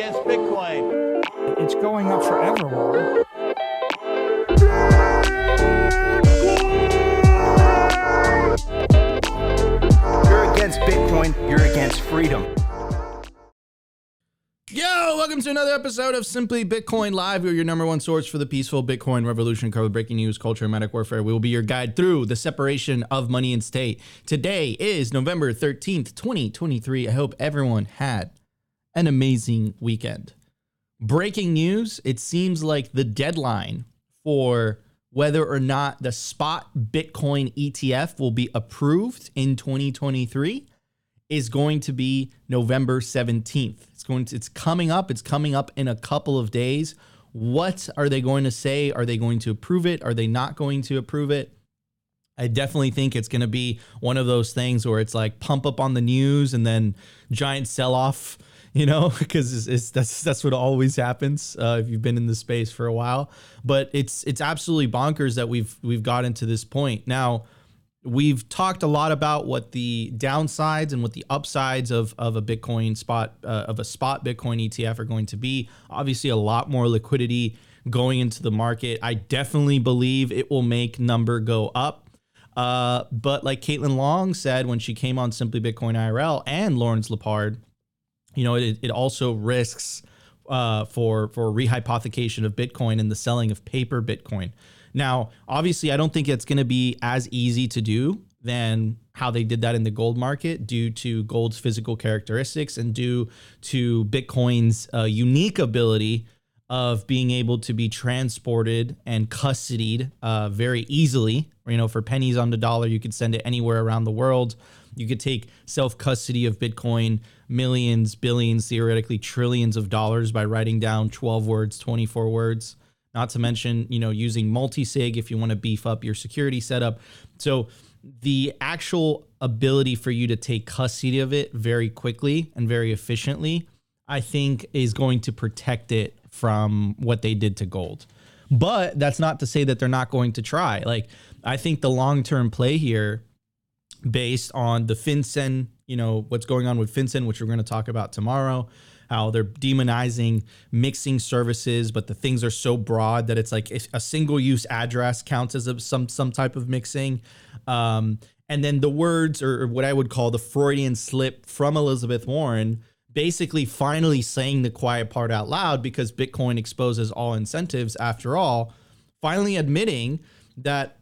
against Bitcoin. It's going up forever, You're against Bitcoin, you're against freedom. Yo, welcome to another episode of Simply Bitcoin Live. We're your number one source for the peaceful Bitcoin revolution, cover breaking news, culture, and memetic warfare. We will be your guide through the separation of money and state. Today is November 13th, 2023. I hope everyone had an amazing weekend. Breaking news it seems like the deadline for whether or not the spot Bitcoin ETF will be approved in 2023 is going to be November 17th. It's going to, it's coming up. It's coming up in a couple of days. What are they going to say? Are they going to approve it? Are they not going to approve it? I definitely think it's going to be one of those things where it's like pump up on the news and then giant sell off, you know, because it's, it's, that's that's what always happens uh, if you've been in the space for a while. But it's it's absolutely bonkers that we've we've gotten to this point now we've talked a lot about what the downsides and what the upsides of, of a Bitcoin spot uh, of a spot Bitcoin ETF are going to be. Obviously, a lot more liquidity going into the market. I definitely believe it will make number go up. Uh, but like Caitlin Long said when she came on Simply Bitcoin IRL and Lawrence Lepard, you know, it, it also risks uh, for for rehypothecation of Bitcoin and the selling of paper Bitcoin. Now, obviously, I don't think it's going to be as easy to do than how they did that in the gold market due to gold's physical characteristics and due to Bitcoin's uh, unique ability of being able to be transported and custodied uh, very easily. You know, for pennies on the dollar, you could send it anywhere around the world. You could take self custody of Bitcoin, millions, billions, theoretically trillions of dollars by writing down 12 words, 24 words not to mention, you know, using multi-sig if you want to beef up your security setup. So the actual ability for you to take custody of it very quickly and very efficiently, I think is going to protect it from what they did to gold. But that's not to say that they're not going to try. Like I think the long-term play here based on the FinCEN, you know, what's going on with FinCEN, which we're going to talk about tomorrow, how they're demonizing mixing services, but the things are so broad that it's like a single use address counts as a, some some type of mixing. Um, and then the words, or what I would call the Freudian slip from Elizabeth Warren, basically finally saying the quiet part out loud because Bitcoin exposes all incentives after all, finally admitting that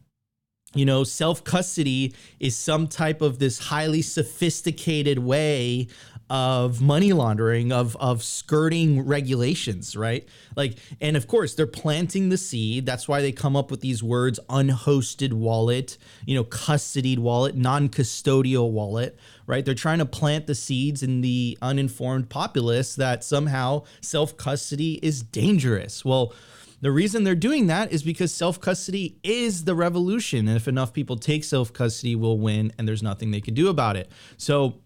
you know, self custody is some type of this highly sophisticated way of money laundering of of skirting regulations right? Like and of course they're planting the seed. That's why they come up with these words unhosted wallet you know custodied wallet non-custodial wallet right? They're trying to plant the seeds in the uninformed populace that somehow self-custody is dangerous. Well the reason they're doing that is because self custody is the revolution. And if enough people take self custody, we'll win, and there's nothing they can do about it. So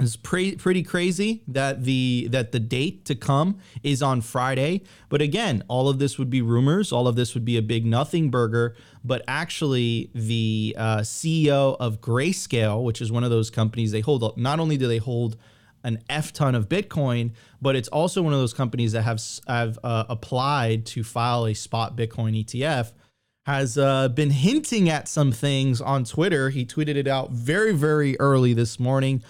it's pretty pretty crazy that the that the date to come is on Friday. But again, all of this would be rumors. All of this would be a big nothing burger. But actually, the uh, CEO of Grayscale, which is one of those companies, they hold not only do they hold an f ton of Bitcoin, but it's also one of those companies that have have uh, applied to file a spot Bitcoin ETF. Has uh, been hinting at some things on Twitter. He tweeted it out very, very early this morning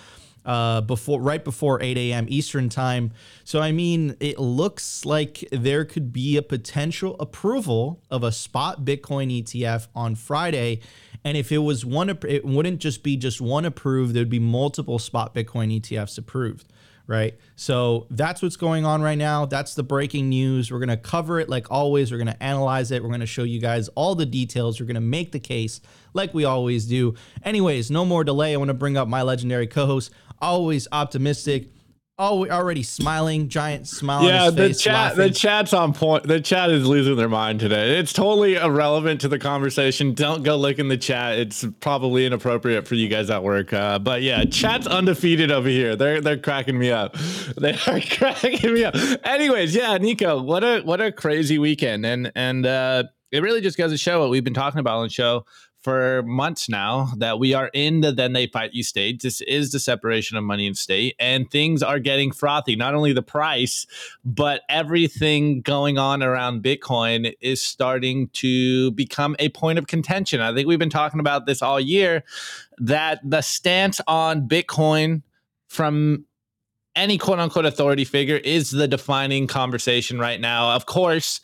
uh, before right before 8 a.m. Eastern time. So I mean, it looks like there could be a potential approval of a spot Bitcoin ETF on Friday. And if it was one, it wouldn't just be just one approved. There'd be multiple spot Bitcoin ETFs approved right? So that's what's going on right now. That's the breaking news. We're to cover it like always. We're to analyze it. We're to show you guys all the details. We're to make the case like we always do. Anyways, no more delay. I want to bring up my legendary co host always optimistic. Oh, already smiling, giant smile. Yeah, the face, chat, laughing. the chat's on point. The chat is losing their mind today. It's totally irrelevant to the conversation. Don't go look in the chat. It's probably inappropriate for you guys at work. Uh, but yeah, chat's undefeated over here. They're they're cracking me up. They are cracking me up. Anyways, yeah, Nico, what a what a crazy weekend, and and uh, it really just goes to show what we've been talking about on the show for months now that we are in the then they fight you stage. This is the separation of money and state, and things are getting frothy. Not only the price, but everything going on around Bitcoin is starting to become a point of contention. I think we've been talking about this all year that the stance on Bitcoin from any quote unquote authority figure is the defining conversation right now. Of course,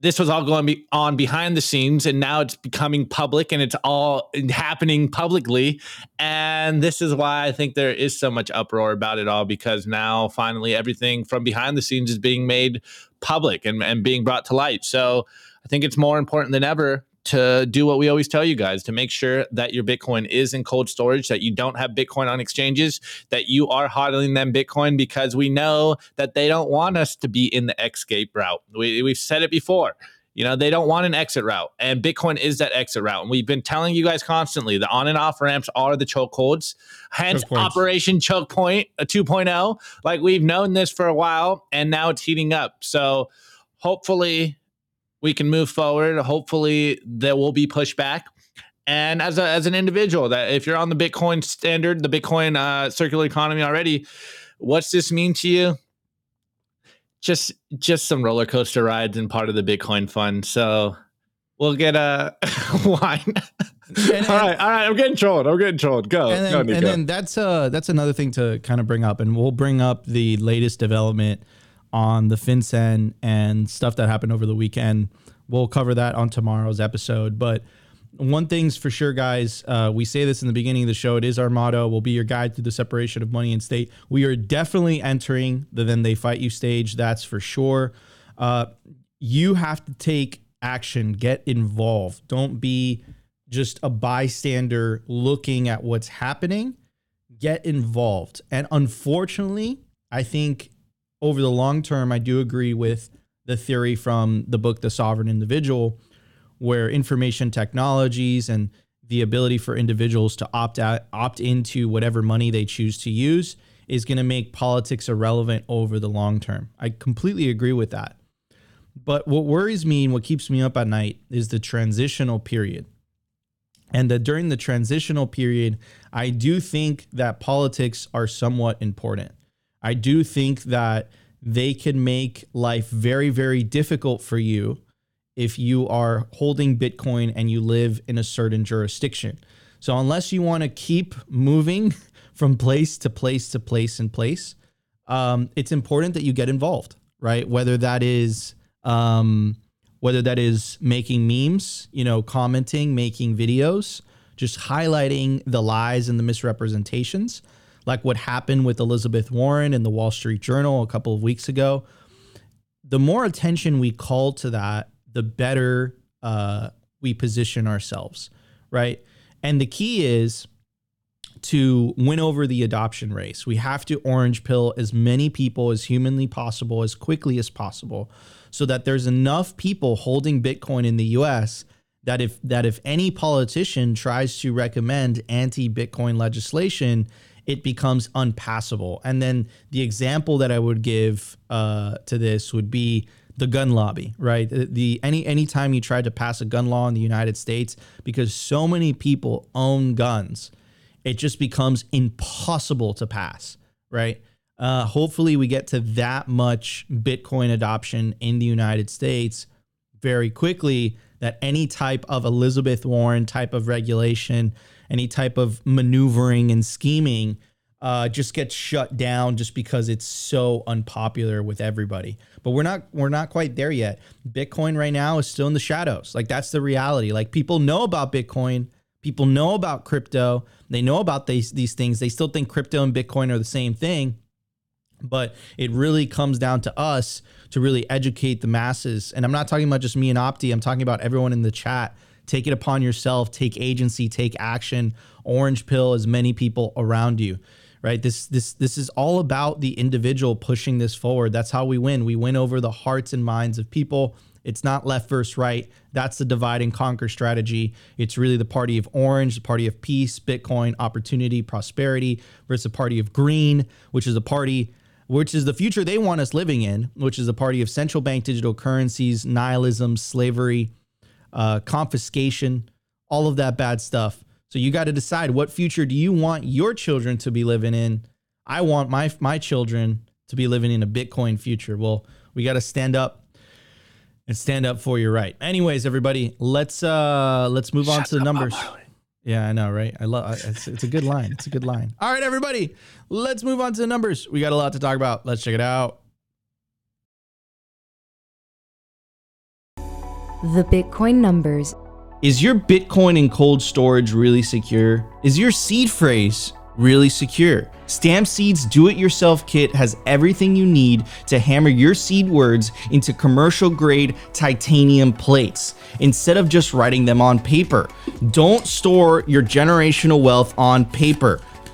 this was all going on behind the scenes and now it's becoming public and it's all happening publicly. And this is why i think there is so much uproar about it all because now finally everything from behind the scenes is being made public and, and being brought to light. So i think it's more important than ever to do what we always tell you guys to make sure that your Bitcoin is in cold storage, that you don't have Bitcoin on exchanges, that you are hodling them Bitcoin because we know that they don't want us to be in the escape route. We, we've said it before. You know, they don't want an exit route, and Bitcoin is that exit route. And we've been telling you guys constantly the on and off ramps are the chokeholds, hence Choke. Operation Choke uh, Point a 2.0. Like we've known this for a while, and now it's heating up. So hopefully we can move forward. Hopefully, there will be pushback. And as a, as an individual, that if you're on the Bitcoin standard, the Bitcoin uh, circular economy already, what's this mean to you? Just just some roller coaster rides and part of the Bitcoin fund. So we'll get a wine. And- all right, all right. I'm getting trolled. I'm getting trolled. Go, and go, then, Nico. and then that's uh that's another thing to kind of bring up, and we'll bring up the latest development on the FinCEN and stuff that happened over the weekend. We'll cover that on tomorrow's episode. But one thing's for sure, guys. Uh, we say this in the beginning of the show. It is our motto. We'll be your guide through the separation of money and state. We are definitely entering the then they fight you stage. That's for sure. Uh, you have to take action. Get involved. Don't be just a bystander looking at what's happening. Get involved. And unfortunately, I think over the long term, I do agree with the theory from the book The Sovereign Individual, where information technologies and the ability for individuals to opt out, opt into whatever money they choose to use is going to make politics irrelevant over the long term. I completely agree with that. But what worries me and what keeps me up at night is the transitional period. And that during the transitional period, I do think that politics are somewhat important. I do think that they can make life very, very difficult for you if you are holding Bitcoin and you live in a certain jurisdiction. So, unless you want to keep moving from place to place to place and place, um, it's important that you get involved, right? Whether that is um, whether that is making memes, you know, commenting, making videos, just highlighting the lies and the misrepresentations, like what happened with Elizabeth Warren in the Wall Street Journal a couple of weeks ago. The more attention we call to that, the better uh, we position ourselves, right? And the key is to win over the adoption race. We have to orange pill as many people as humanly possible, as quickly as possible, so that there's enough people holding Bitcoin in the US that if that if any politician tries to recommend anti-Bitcoin legislation, it becomes unpassable. And then the example that I would give uh, to this would be the gun lobby, right? The, the any anytime you try to pass a gun law in the United States, because so many people own guns, it just becomes impossible to pass, right? Uh, hopefully, we get to that much Bitcoin adoption in the United States very quickly that any type of Elizabeth Warren type of regulation, any type of maneuvering and scheming uh, just gets shut down just because it's so unpopular with everybody. But we're not we're not quite there yet. Bitcoin right now is still in the shadows. Like that's the reality. Like people know about Bitcoin, people know about crypto, they know about these these things. They still think crypto and Bitcoin are the same thing. But it really comes down to us to really educate the masses. And I'm not talking about just me and Opti, I'm talking about everyone in the chat. Take it upon yourself, take agency, take action, orange pill as many people around you. Right? This this this is all about the individual pushing this forward. That's how we win. We win over the hearts and minds of people. It's not left versus right. That's the divide and conquer strategy. It's really the party of orange, the party of peace, Bitcoin, opportunity, prosperity versus the party of green, which is a party which is the future they want us living in, which is a party of central bank digital currencies, nihilism, slavery, uh, confiscation, all of that bad stuff. So you got to decide what future do you want your children to be living in? I want my my children to be living in a Bitcoin future. Well, we got to stand up and stand up for your right. Anyways, everybody, let's uh let's move on to the numbers. Yeah, I know, right? I love it's, it's a good line. It's a good line. All right, everybody, let's move on to the numbers. We got a lot to talk about. Let's check it out. The Bitcoin numbers. Is your Bitcoin in cold storage really secure? Is your seed phrase really secure? Stamp Seed's do it yourself kit has everything you need to hammer your seed words into commercial grade titanium plates instead of just writing them on paper. Don't store your generational wealth on paper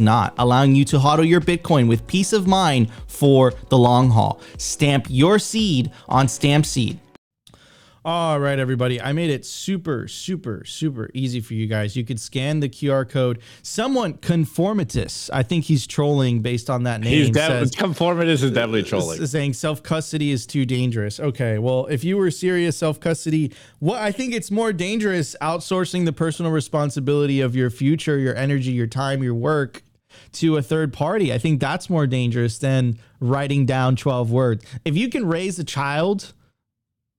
not, allowing you to hodl your Bitcoin with peace of mind for the long haul. Stamp your seed on Stamp Seed. All right, everybody. I made it super, super, super easy for you guys. You could scan the QR code. Someone, Conformitus, I think he's trolling based on that name. He's de- says- conformitous is definitely uh, trolling. s- saying self custody is too dangerous. Okay, well, if you were serious self custody, what I think it's more dangerous outsourcing the personal responsibility of your future, your energy, your time, your work to a third party. I think that's more dangerous than writing down 12 words. If you can raise a child,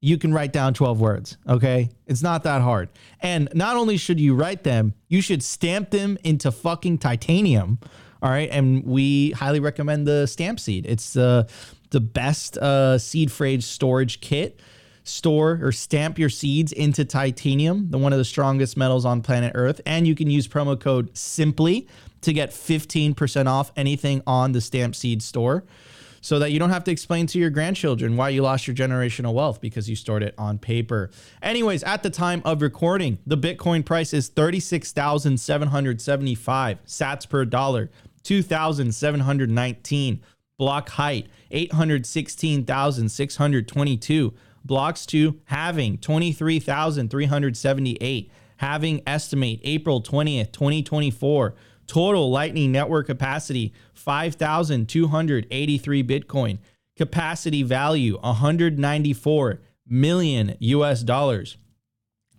you can write down 12 words, okay? It's not that hard. And not only should you write them, you should stamp them into fucking titanium. All right? And we highly recommend the stamp seed. It's the the best uh, seed phrase storage kit. Store or stamp your seeds into titanium, the one of the strongest metals on planet Earth, and you can use promo code simply to get 15% off anything on the stamp seed store so that you don't have to explain to your grandchildren why you lost your generational wealth because you stored it on paper. Anyways, at the time of recording, the Bitcoin price is 36,775 sats per dollar, 2,719. Block height, 816,622. Blocks to halving 23,378. Halving estimate April 20th, 2024. Total Lightning Network capacity 5,283 Bitcoin. Capacity value 194 million US dollars.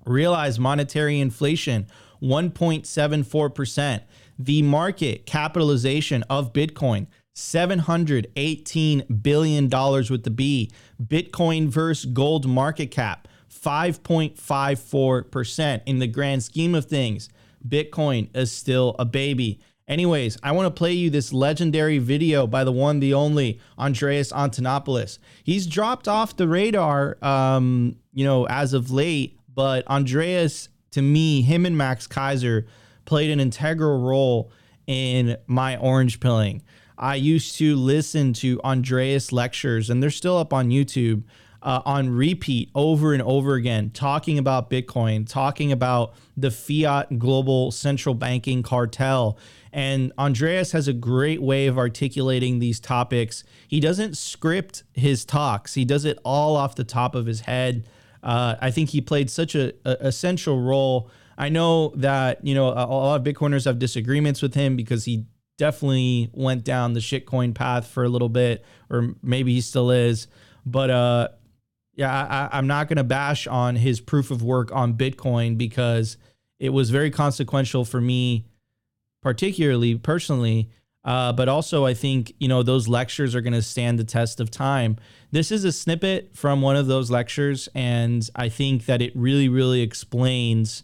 Realized monetary inflation 1.74%. The market capitalization of Bitcoin $718 billion with the B. Bitcoin versus gold market cap 5.54%. In the grand scheme of things, Bitcoin is still a baby. Anyways, I want to play you this legendary video by the one, the only Andreas Antonopoulos. He's dropped off the radar, um, you know, as of late, but Andreas, to me, him and Max Keiser played an integral role in my orange pilling. I used to listen to Andreas lectures, and they're still up on YouTube uh, on repeat over and over again, talking about Bitcoin, talking about the fiat global central banking cartel. And Andreas has a great way of articulating these topics. He doesn't script his talks, he does it all off the top of his head. Uh, I think he played such a, a essential role. I know that you know a, a lot of Bitcoiners have disagreements with him because he definitely went down the shitcoin path for a little bit, or maybe he still is. But uh, yeah, I, I'm not going to bash on his proof of work on Bitcoin because it was very consequential for me, particularly personally. Uh, but also, I think you know those lectures are going to stand the test of time. This is a snippet from one of those lectures, and I think that it really, really explains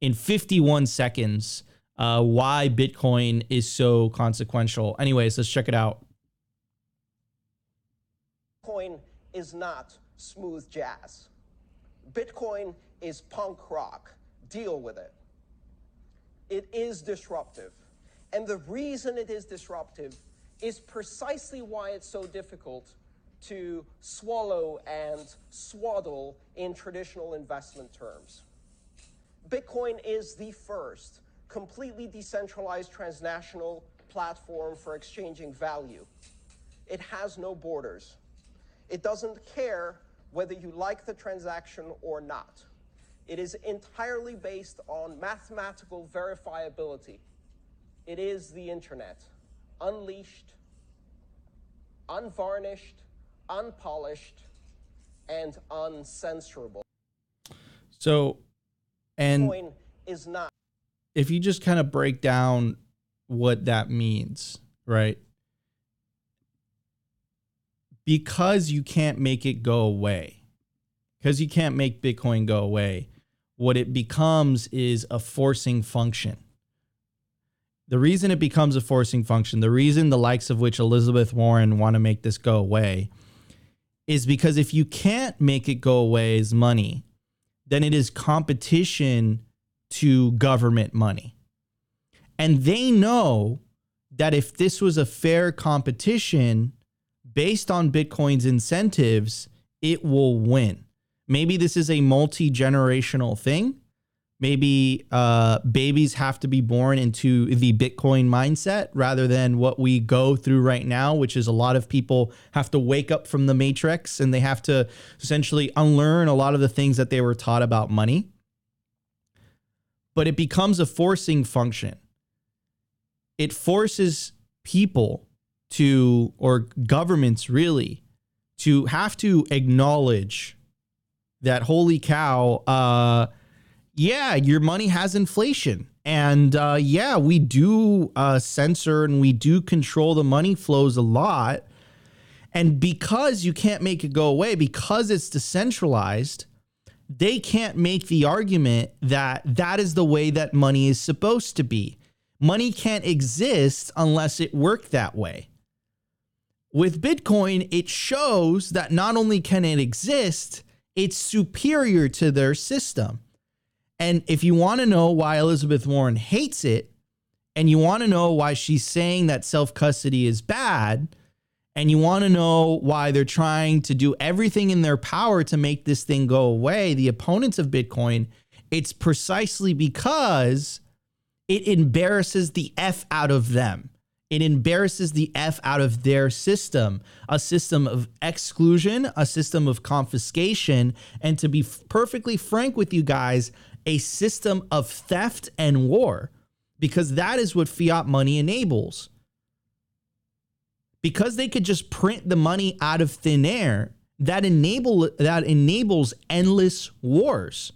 in 51 seconds uh, why Bitcoin is so consequential. Anyways, let's check it out. Bitcoin is not smooth jazz. Bitcoin is punk rock. Deal with it. It is disruptive. And the reason it is disruptive is precisely why it's so difficult to swallow and swaddle in traditional investment terms. Bitcoin is the first completely decentralized transnational platform for exchanging value. It has no borders. It doesn't care whether you like the transaction or not. It is entirely based on mathematical verifiability. It is the internet, unleashed, unvarnished, unpolished, and uncensorable. So, and Bitcoin is not. if you just kind of break down what that means, right? Because you can't make it go away, because you can't make Bitcoin go away, what it becomes is a forcing function. The reason it becomes a forcing function, the reason the likes of which Elizabeth Warren want to make this go away, is because if you can't make it go away as money, then it is competition to government money. And they know that if this was a fair competition based on Bitcoin's incentives, it will win. Maybe this is a multi generational thing. Maybe uh, babies have to be born into the Bitcoin mindset rather than what we go through right now, which is a lot of people have to wake up from the matrix and they have to essentially unlearn a lot of the things that they were taught about money. But it becomes a forcing function. It forces people to, or governments really, to have to acknowledge that, holy cow, uh, yeah, your money has inflation. And uh, yeah, we do uh, censor and we do control the money flows a lot. And because you can't make it go away, because it's decentralized, they can't make the argument that that is the way that money is supposed to be. Money can't exist unless it worked that way. With Bitcoin, it shows that not only can it exist, it's superior to their system. And if you want to know why Elizabeth Warren hates it, and you want to know why she's saying that self custody is bad, and you want to know why they're trying to do everything in their power to make this thing go away, the opponents of Bitcoin, it's precisely because it embarrasses the F out of them. It embarrasses the F out of their system, a system of exclusion, a system of confiscation, and to be f- perfectly frank with you guys, a system of theft and war, because that is what fiat money enables. Because they could just print the money out of thin air, that enable that enables endless wars.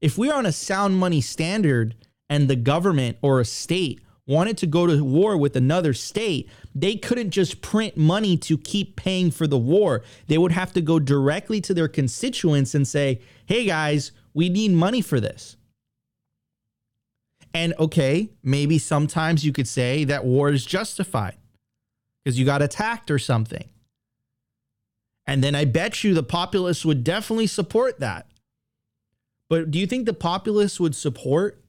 If we're on a sound money standard and the government or a state wanted to go to war with another state, they couldn't just print money to keep paying for the war. They would have to go directly to their constituents and say, hey guys, we need money for this. And okay, maybe sometimes you could say that war is justified because you got attacked or something. And then I bet you the populace would definitely support that. But do you think the populace would support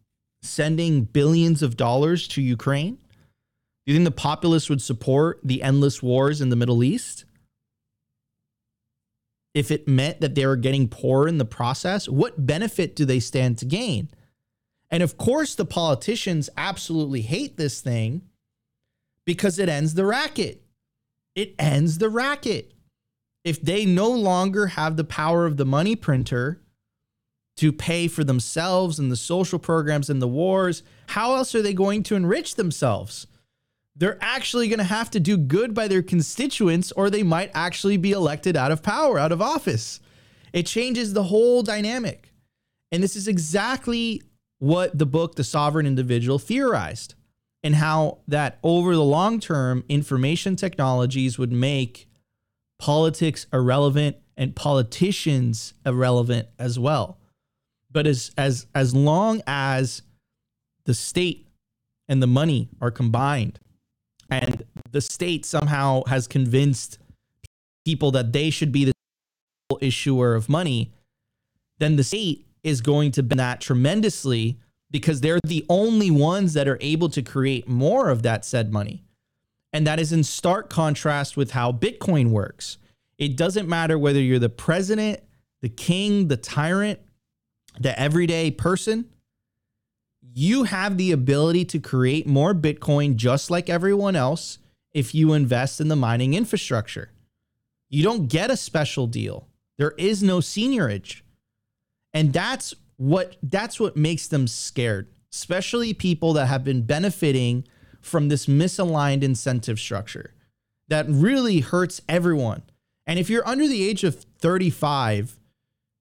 sending billions of dollars to Ukraine? Do you think the populace would support the endless wars in the Middle East? If it meant that they were getting poorer in the process, what benefit do they stand to gain? And of course, the politicians absolutely hate this thing because it ends the racket. It ends the racket. If they no longer have the power of the money printer to pay for themselves and the social programs and the wars, how else are they going to enrich themselves? They're actually going to have to do good by their constituents, or they might actually be elected out of power, out of office. It changes the whole dynamic. And this is exactly what the book, The Sovereign Individual, theorized, and how that over the long term, information technologies would make politics irrelevant and politicians irrelevant as well. But as as as long as the state and the money are combined and the state somehow has convinced people that they should be the issuer of money, then the state is going to benefit that tremendously because they're the only ones that are able to create more of that said money. And that is in stark contrast with how Bitcoin works. It doesn't matter whether you're the president, the king, the tyrant, the everyday person. you have the ability to create more Bitcoin just like everyone else if you invest in the mining infrastructure. You don't get a special deal. There is no seigniorage. And that's what that's what makes them scared, especially people that have been benefiting from this misaligned incentive structure that really hurts everyone. And if you're under the age of 35,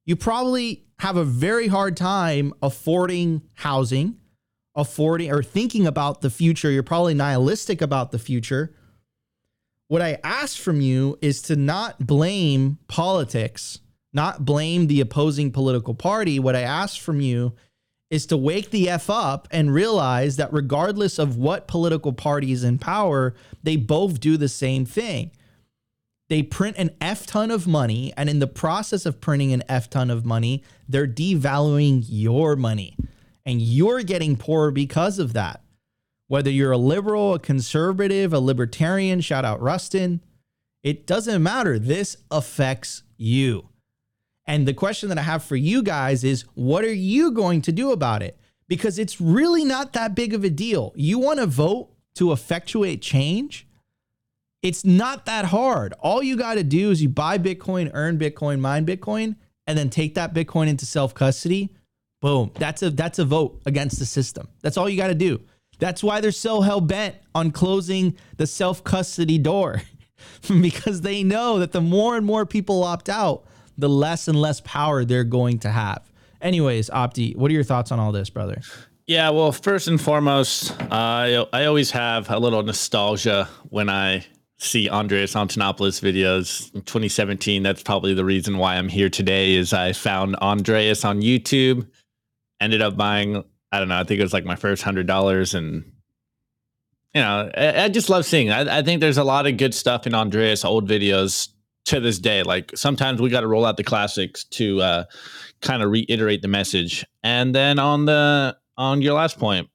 you probably have a very hard time affording housing, affording or thinking about the future. You're probably nihilistic about the future. What I ask from you is to not blame politics not blame the opposing political party. What I ask from you is to wake the F up and realize that regardless of what political party is in power, they both do the same thing. They print an F ton of money, and in the process of printing an F ton of money, they're devaluing your money. And you're getting poorer because of that. Whether you're a liberal, a conservative, a libertarian, shout out Rustin, it doesn't matter. This affects you. And the question that I have for you guys is what are you going to do about it? Because it's really not that big of a deal. You want to vote to effectuate change? It's not that hard. All you got to do is you buy Bitcoin, earn Bitcoin, mine Bitcoin, and then take that Bitcoin into self-custody. Boom. That's a that's a vote against the system. That's all you got to do. That's why they're so hell bent on closing the self-custody door. because they know that the more and more people opt out, the less and less power they're going to have. Anyways, Opti, what are your thoughts on all this, brother? Yeah, well, first and foremost, uh, I, I always have a little nostalgia when I see Andreas Antonopoulos videos in 2017. That's probably the reason why I'm here today is I found Andreas on YouTube, ended up buying, I don't know, I think it was like my first hundred dollars and you know, I, I, just love seeing. I, I think there's a lot of good stuff in Andreas old videos to this day like sometimes we got to roll out the classics to uh, kind of reiterate the message and then on the on your last point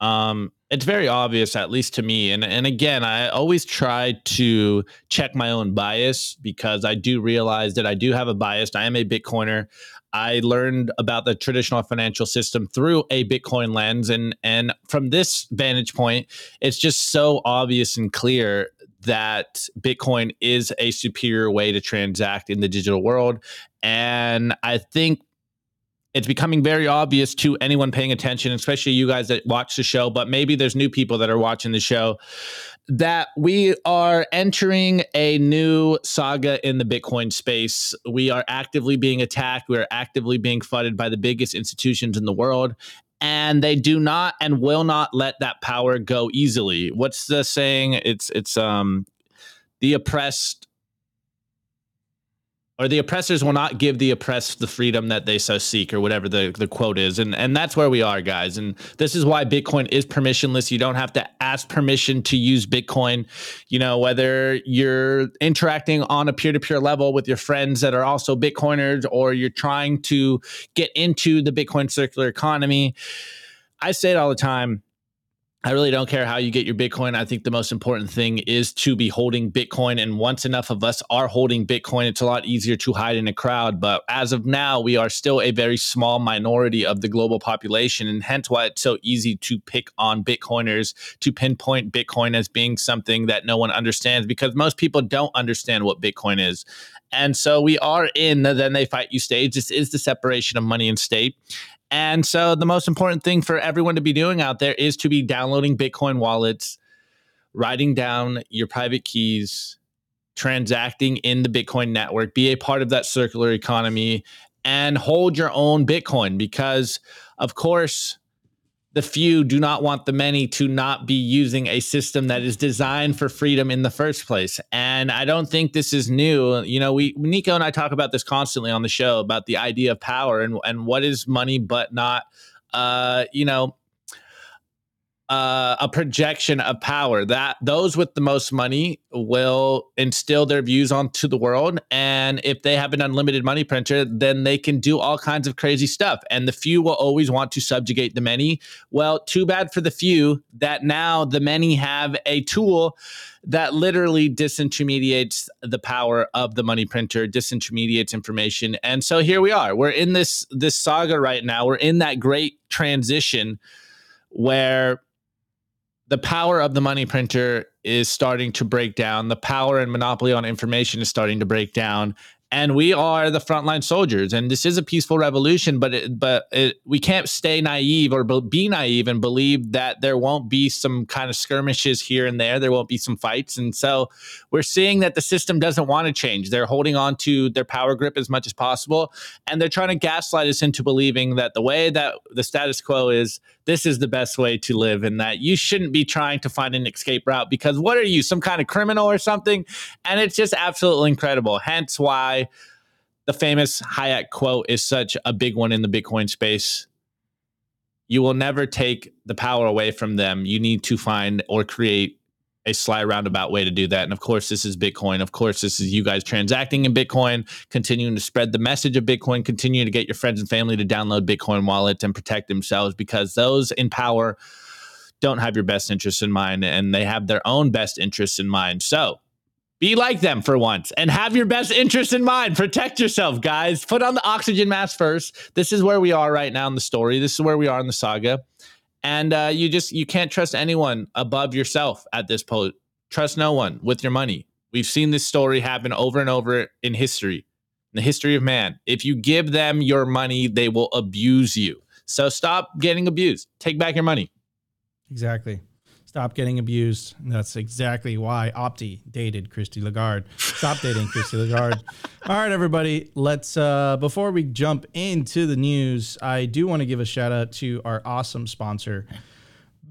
um it's very obvious at least to me and and again i always try to check my own bias because i do realize that i do have a bias i am a bitcoiner i learned about the traditional financial system through a bitcoin lens and and from this vantage point it's just so obvious and clear that Bitcoin is a superior way to transact in the digital world. And I think it's becoming very obvious to anyone paying attention, especially you guys that watch the show, but maybe there's new people that are watching the show, that we are entering a new saga in the Bitcoin space. We are actively being attacked. We are actively being funded by the biggest institutions in the world and they do not and will not let that power go easily. What's the saying? It's it's um the oppressed or the oppressors will not give the oppressed the freedom that they so seek or whatever the, the quote is. And and that's where we are guys. And this is why bitcoin is permissionless. You don't have to ask permission to use bitcoin. You know whether you're interacting on a peer-to-peer level with your friends that are also bitcoiners or you're trying to get into the bitcoin circular economy i say it all the time I really don't care how you get your Bitcoin. I think the most important thing is to be holding Bitcoin. And once enough of us are holding Bitcoin, it's a lot easier to hide in a crowd. But as of now, we are still a very small minority of the global population. And hence why it's so easy to pick on Bitcoiners, to pinpoint Bitcoin as being something that no one understands because most people don't understand what Bitcoin is. And so we are in the then they fight you stage. This is the separation of money and state. And so the most important thing for everyone to be doing out there is to be downloading Bitcoin wallets, writing down your private keys, transacting in the Bitcoin network, be a part of that circular economy, and hold your own Bitcoin because, of course, the few do not want the many to not be using a system that is designed for freedom in the first place. And I don't think this is new. You know, we Nico and I talk about this constantly on the show about the idea of power and and what is money but not uh, you know, uh, a projection of power. That those with the most money will instill their views onto the world and if they have an unlimited money printer then they can do all kinds of crazy stuff and the few will always want to subjugate the many. Well too bad for the few that now the many have a tool that literally disintermediates the power of the money printer disintermediates information and so here we are. We're in this this saga right now. We're in that great transition where the power of the money printer is starting to break down. The power and monopoly on information is starting to break down. And we are the frontline soldiers, and this is a peaceful revolution. But it, but it, we can't stay naive or be naive and believe that there won't be some kind of skirmishes here and there. There won't be some fights, and so we're seeing that the system doesn't want to change. They're holding on to their power grip as much as possible, and they're trying to gaslight us into believing that the way that the status quo is this is the best way to live and that you shouldn't be trying to find an escape route because what are you, some kind of criminal or something? And it's just absolutely incredible. Hence why the famous Hayek quote is such a big one in the Bitcoin space. You will never take the power away from them. You need to find or create a sly roundabout way to do that. And of course, this is Bitcoin. Of course, this is you guys transacting in Bitcoin, continuing to spread the message of Bitcoin, continuing to get your friends and family to download Bitcoin wallets and protect themselves because those in power don't have your best interests in mind and they have their own best interests in mind. So be like them for once and have your best interests in mind. Protect yourself, guys. Put on the oxygen mask first. This is where we are right now in the story. This is where we are in the saga and uh, you just you can't trust anyone above yourself at this point. Trust no one with your money. We've seen this story happen over and over in history, in the history of man. If you give them your money, they will abuse you. So stop getting abused. Take back your money. Exactly. Stop getting abused. That's exactly why Opti dated Christy Lagarde. Stop dating Christy Lagarde. All right, everybody. Let's uh before we jump into the news, I do want to give a shout out to our awesome sponsor.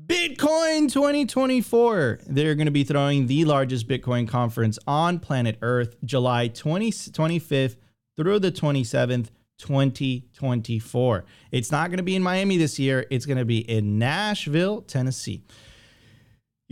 Bitcoin 2024. They're going to be throwing the largest Bitcoin conference on planet Earth July 20, 25th through the 27th, 2024. It's not going to be in Miami this year, it's going to be in Nashville, Tennessee.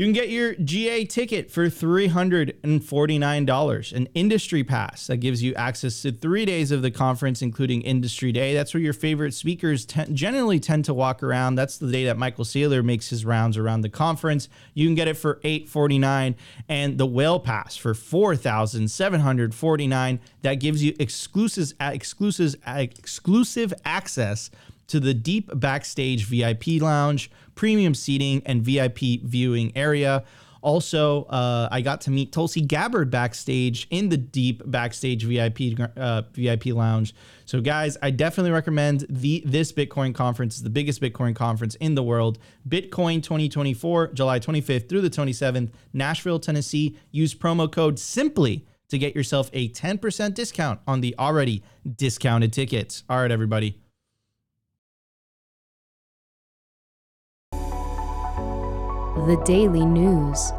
You can get your GA ticket for $349, an industry pass that gives you access to three days of the conference, including Industry Day. That's where your favorite speakers generally tend to walk around. That's the day that Michael Saylor makes his rounds around the conference. You can get it for 849 and the Whale Pass for 4,749. That gives you exclusive, exclusive, exclusive access to the deep backstage VIP lounge, premium seating, and VIP viewing area. Also, uh, I got to meet Tulsi Gabbard backstage in the deep backstage VIP uh, VIP lounge. So, guys, I definitely recommend the this Bitcoin conference. It's the biggest Bitcoin conference in the world. Bitcoin 2024, July 25th through the 27th, Nashville, Tennessee. Use promo code Simply to get yourself a 10% discount on the already discounted tickets. All right, everybody. The Daily News.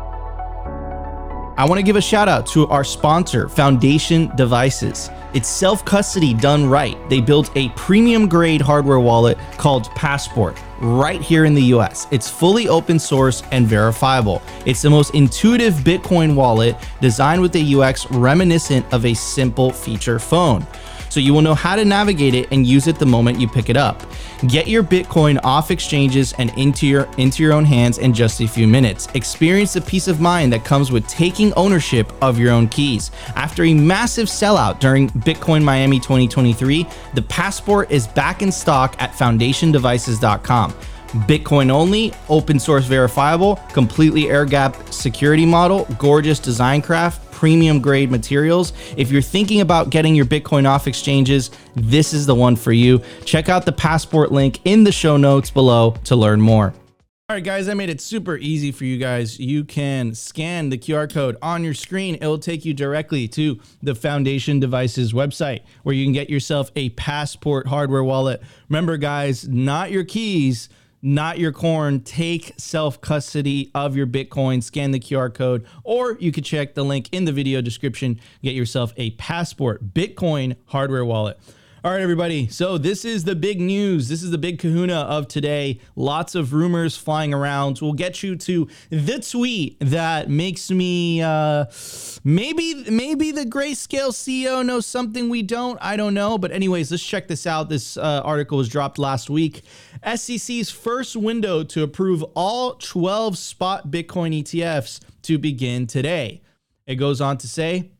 I want to give a shout out to our sponsor, Foundation Devices. It's self custody done right. They built a premium grade hardware wallet called Passport right here in the US. It's fully open source and verifiable. It's the most intuitive Bitcoin wallet designed with a UX reminiscent of a simple feature phone so you will know how to navigate it and use it the moment you pick it up. Get your Bitcoin off exchanges and into your into your own hands in just a few minutes. Experience the peace of mind that comes with taking ownership of your own keys. After a massive sellout during Bitcoin Miami 2023, the passport is back in stock at foundationdevices.com. Bitcoin only, open source verifiable, completely air gap security model, gorgeous design craft, premium grade materials. If you're thinking about getting your Bitcoin off exchanges, this is the one for you. Check out the passport link in the show notes below to learn more. All right, guys, I made it super easy for you guys. You can scan the QR code on your screen. It'll take you directly to the Foundation Devices website where you can get yourself a passport hardware wallet. Remember, guys, not your keys not your corn. Take self custody of your Bitcoin. Scan the QR code, or you could check the link in the video description. Get yourself a Passport Bitcoin hardware wallet. All right, everybody. So this is the big news. This is the big kahuna of today. Lots of rumors flying around. We'll get you to the tweet that makes me uh, maybe maybe the grayscale CEO knows something we don't. I don't know. But anyways, let's check this out. This uh, article was dropped last week. SEC's first window to approve all 12 spot Bitcoin ETFs to begin today. It goes on to say.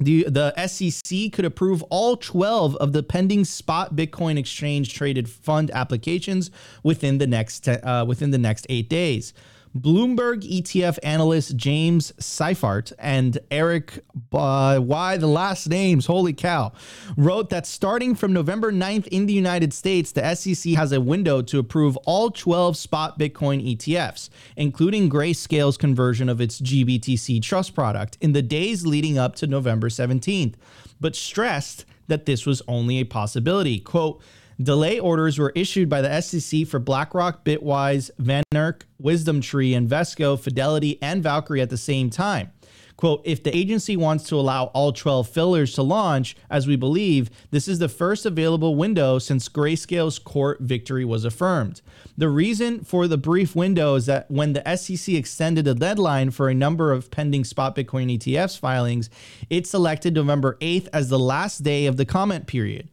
The, the SEC could approve all 12 of the pending spot Bitcoin exchange traded fund applications within the next uh, within the next eight days. Bloomberg ETF analyst James Seyffart and Eric, uh, why the last names, holy cow, wrote that starting from November 9th in the United States, the SEC has a window to approve all 12 spot Bitcoin ETFs, including Grayscale's conversion of its GBTC trust product in the days leading up to November 17th, but stressed that this was only a possibility. Quote, Delay orders were issued by the SEC for BlackRock, Bitwise, VanEck, Wisdom Tree, Invesco, Fidelity, and Valkyrie at the same time. Quote, if the agency wants to allow all 12 fillers to launch, as we believe, this is the first available window since Grayscale's court victory was affirmed. The reason for the brief window is that when the SEC extended the deadline for a number of pending spot Bitcoin ETFs filings, it selected November 8th as the last day of the comment period.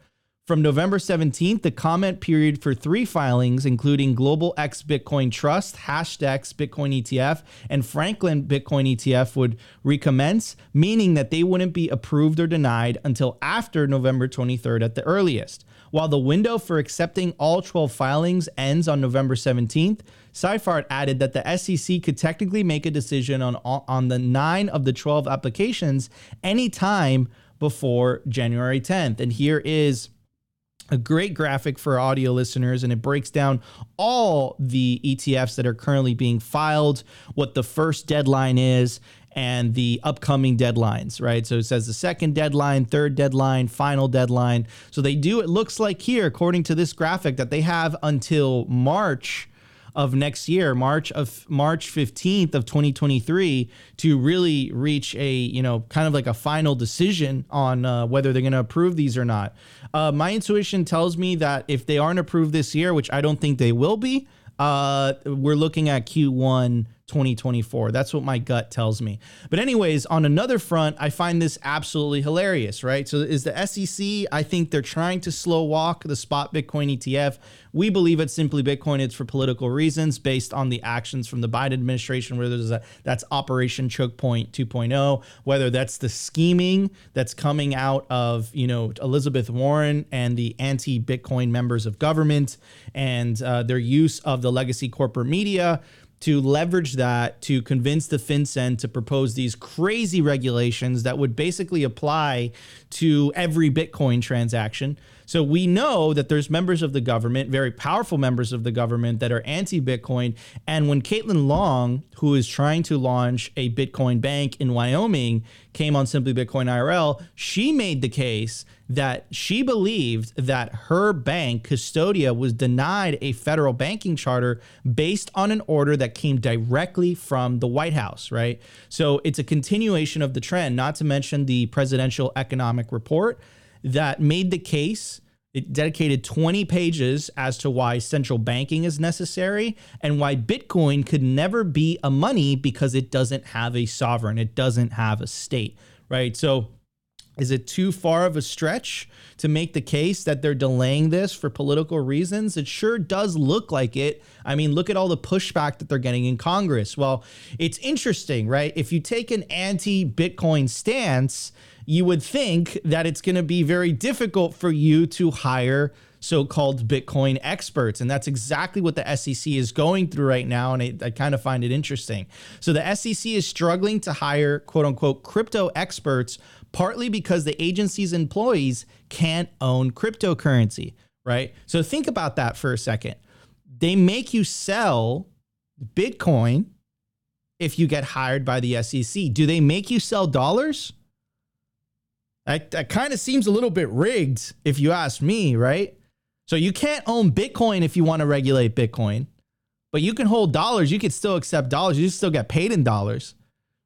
From November 17th, the comment period for three filings, including Global X Bitcoin Trust, Hashdex Bitcoin ETF, and Franklin Bitcoin ETF, would recommence, meaning that they wouldn't be approved or denied until after November 23rd at the earliest. While the window for accepting all 12 filings ends on November 17th, Seyffart added that the SEC could technically make a decision on, on the nine of the 12 applications anytime before January 10th. And here is a great graphic for audio listeners and it breaks down all the ETFs that are currently being filed, what the first deadline is, and the upcoming deadlines, right? So it says the second deadline, third deadline, final deadline. So they do, it looks like here, according to this graphic, that they have until March of next year, March of March 15th of 2023 to really reach a, you know, kind of like a final decision on uh, whether they're going to approve these or not. Uh, my intuition tells me that if they aren't approved this year, which I don't think they will be, uh, we're looking at Q1 2024. That's what my gut tells me. But, anyways, on another front, I find this absolutely hilarious, right? So, is the SEC, I think they're trying to slow walk the spot Bitcoin ETF. We believe it's simply Bitcoin. It's for political reasons based on the actions from the Biden administration, whether there's a, that's Operation Choke Point 2.0, whether that's the scheming that's coming out of, you know, Elizabeth Warren and the anti Bitcoin members of government and uh, their use of the legacy corporate media to leverage that to convince the FinCEN to propose these crazy regulations that would basically apply to every Bitcoin transaction. So we know that there's members of the government, very powerful members of the government that are anti-Bitcoin. And when Caitlin Long, who is trying to launch a Bitcoin bank in Wyoming, came on Simply Bitcoin IRL, she made the case that she believed that her bank, Custodia, was denied a federal banking charter based on an order that came directly from the White House, right? So it's a continuation of the trend, not to mention the presidential economic report that made the case. It dedicated 20 pages as to why central banking is necessary and why Bitcoin could never be a money because it doesn't have a sovereign, it doesn't have a state, right? So is it too far of a stretch to make the case that they're delaying this for political reasons? It sure does look like it. I mean, look at all the pushback that they're getting in Congress. Well, it's interesting, right? If you take an anti Bitcoin stance, you would think that it's going to be very difficult for you to hire so-called Bitcoin experts. And that's exactly what the SEC is going through right now. And I, I, kind of find it interesting. So the SEC is struggling to hire quote unquote crypto experts partly because the agency's employees can't own cryptocurrency, right? So think about that for a second. They make you sell Bitcoin if you get hired by the SEC. Do they make you sell dollars? That, that kind of seems a little bit rigged, if you ask me, right? So you can't own Bitcoin if you want to regulate Bitcoin, but you can hold dollars. You can still accept dollars. You still get paid in dollars,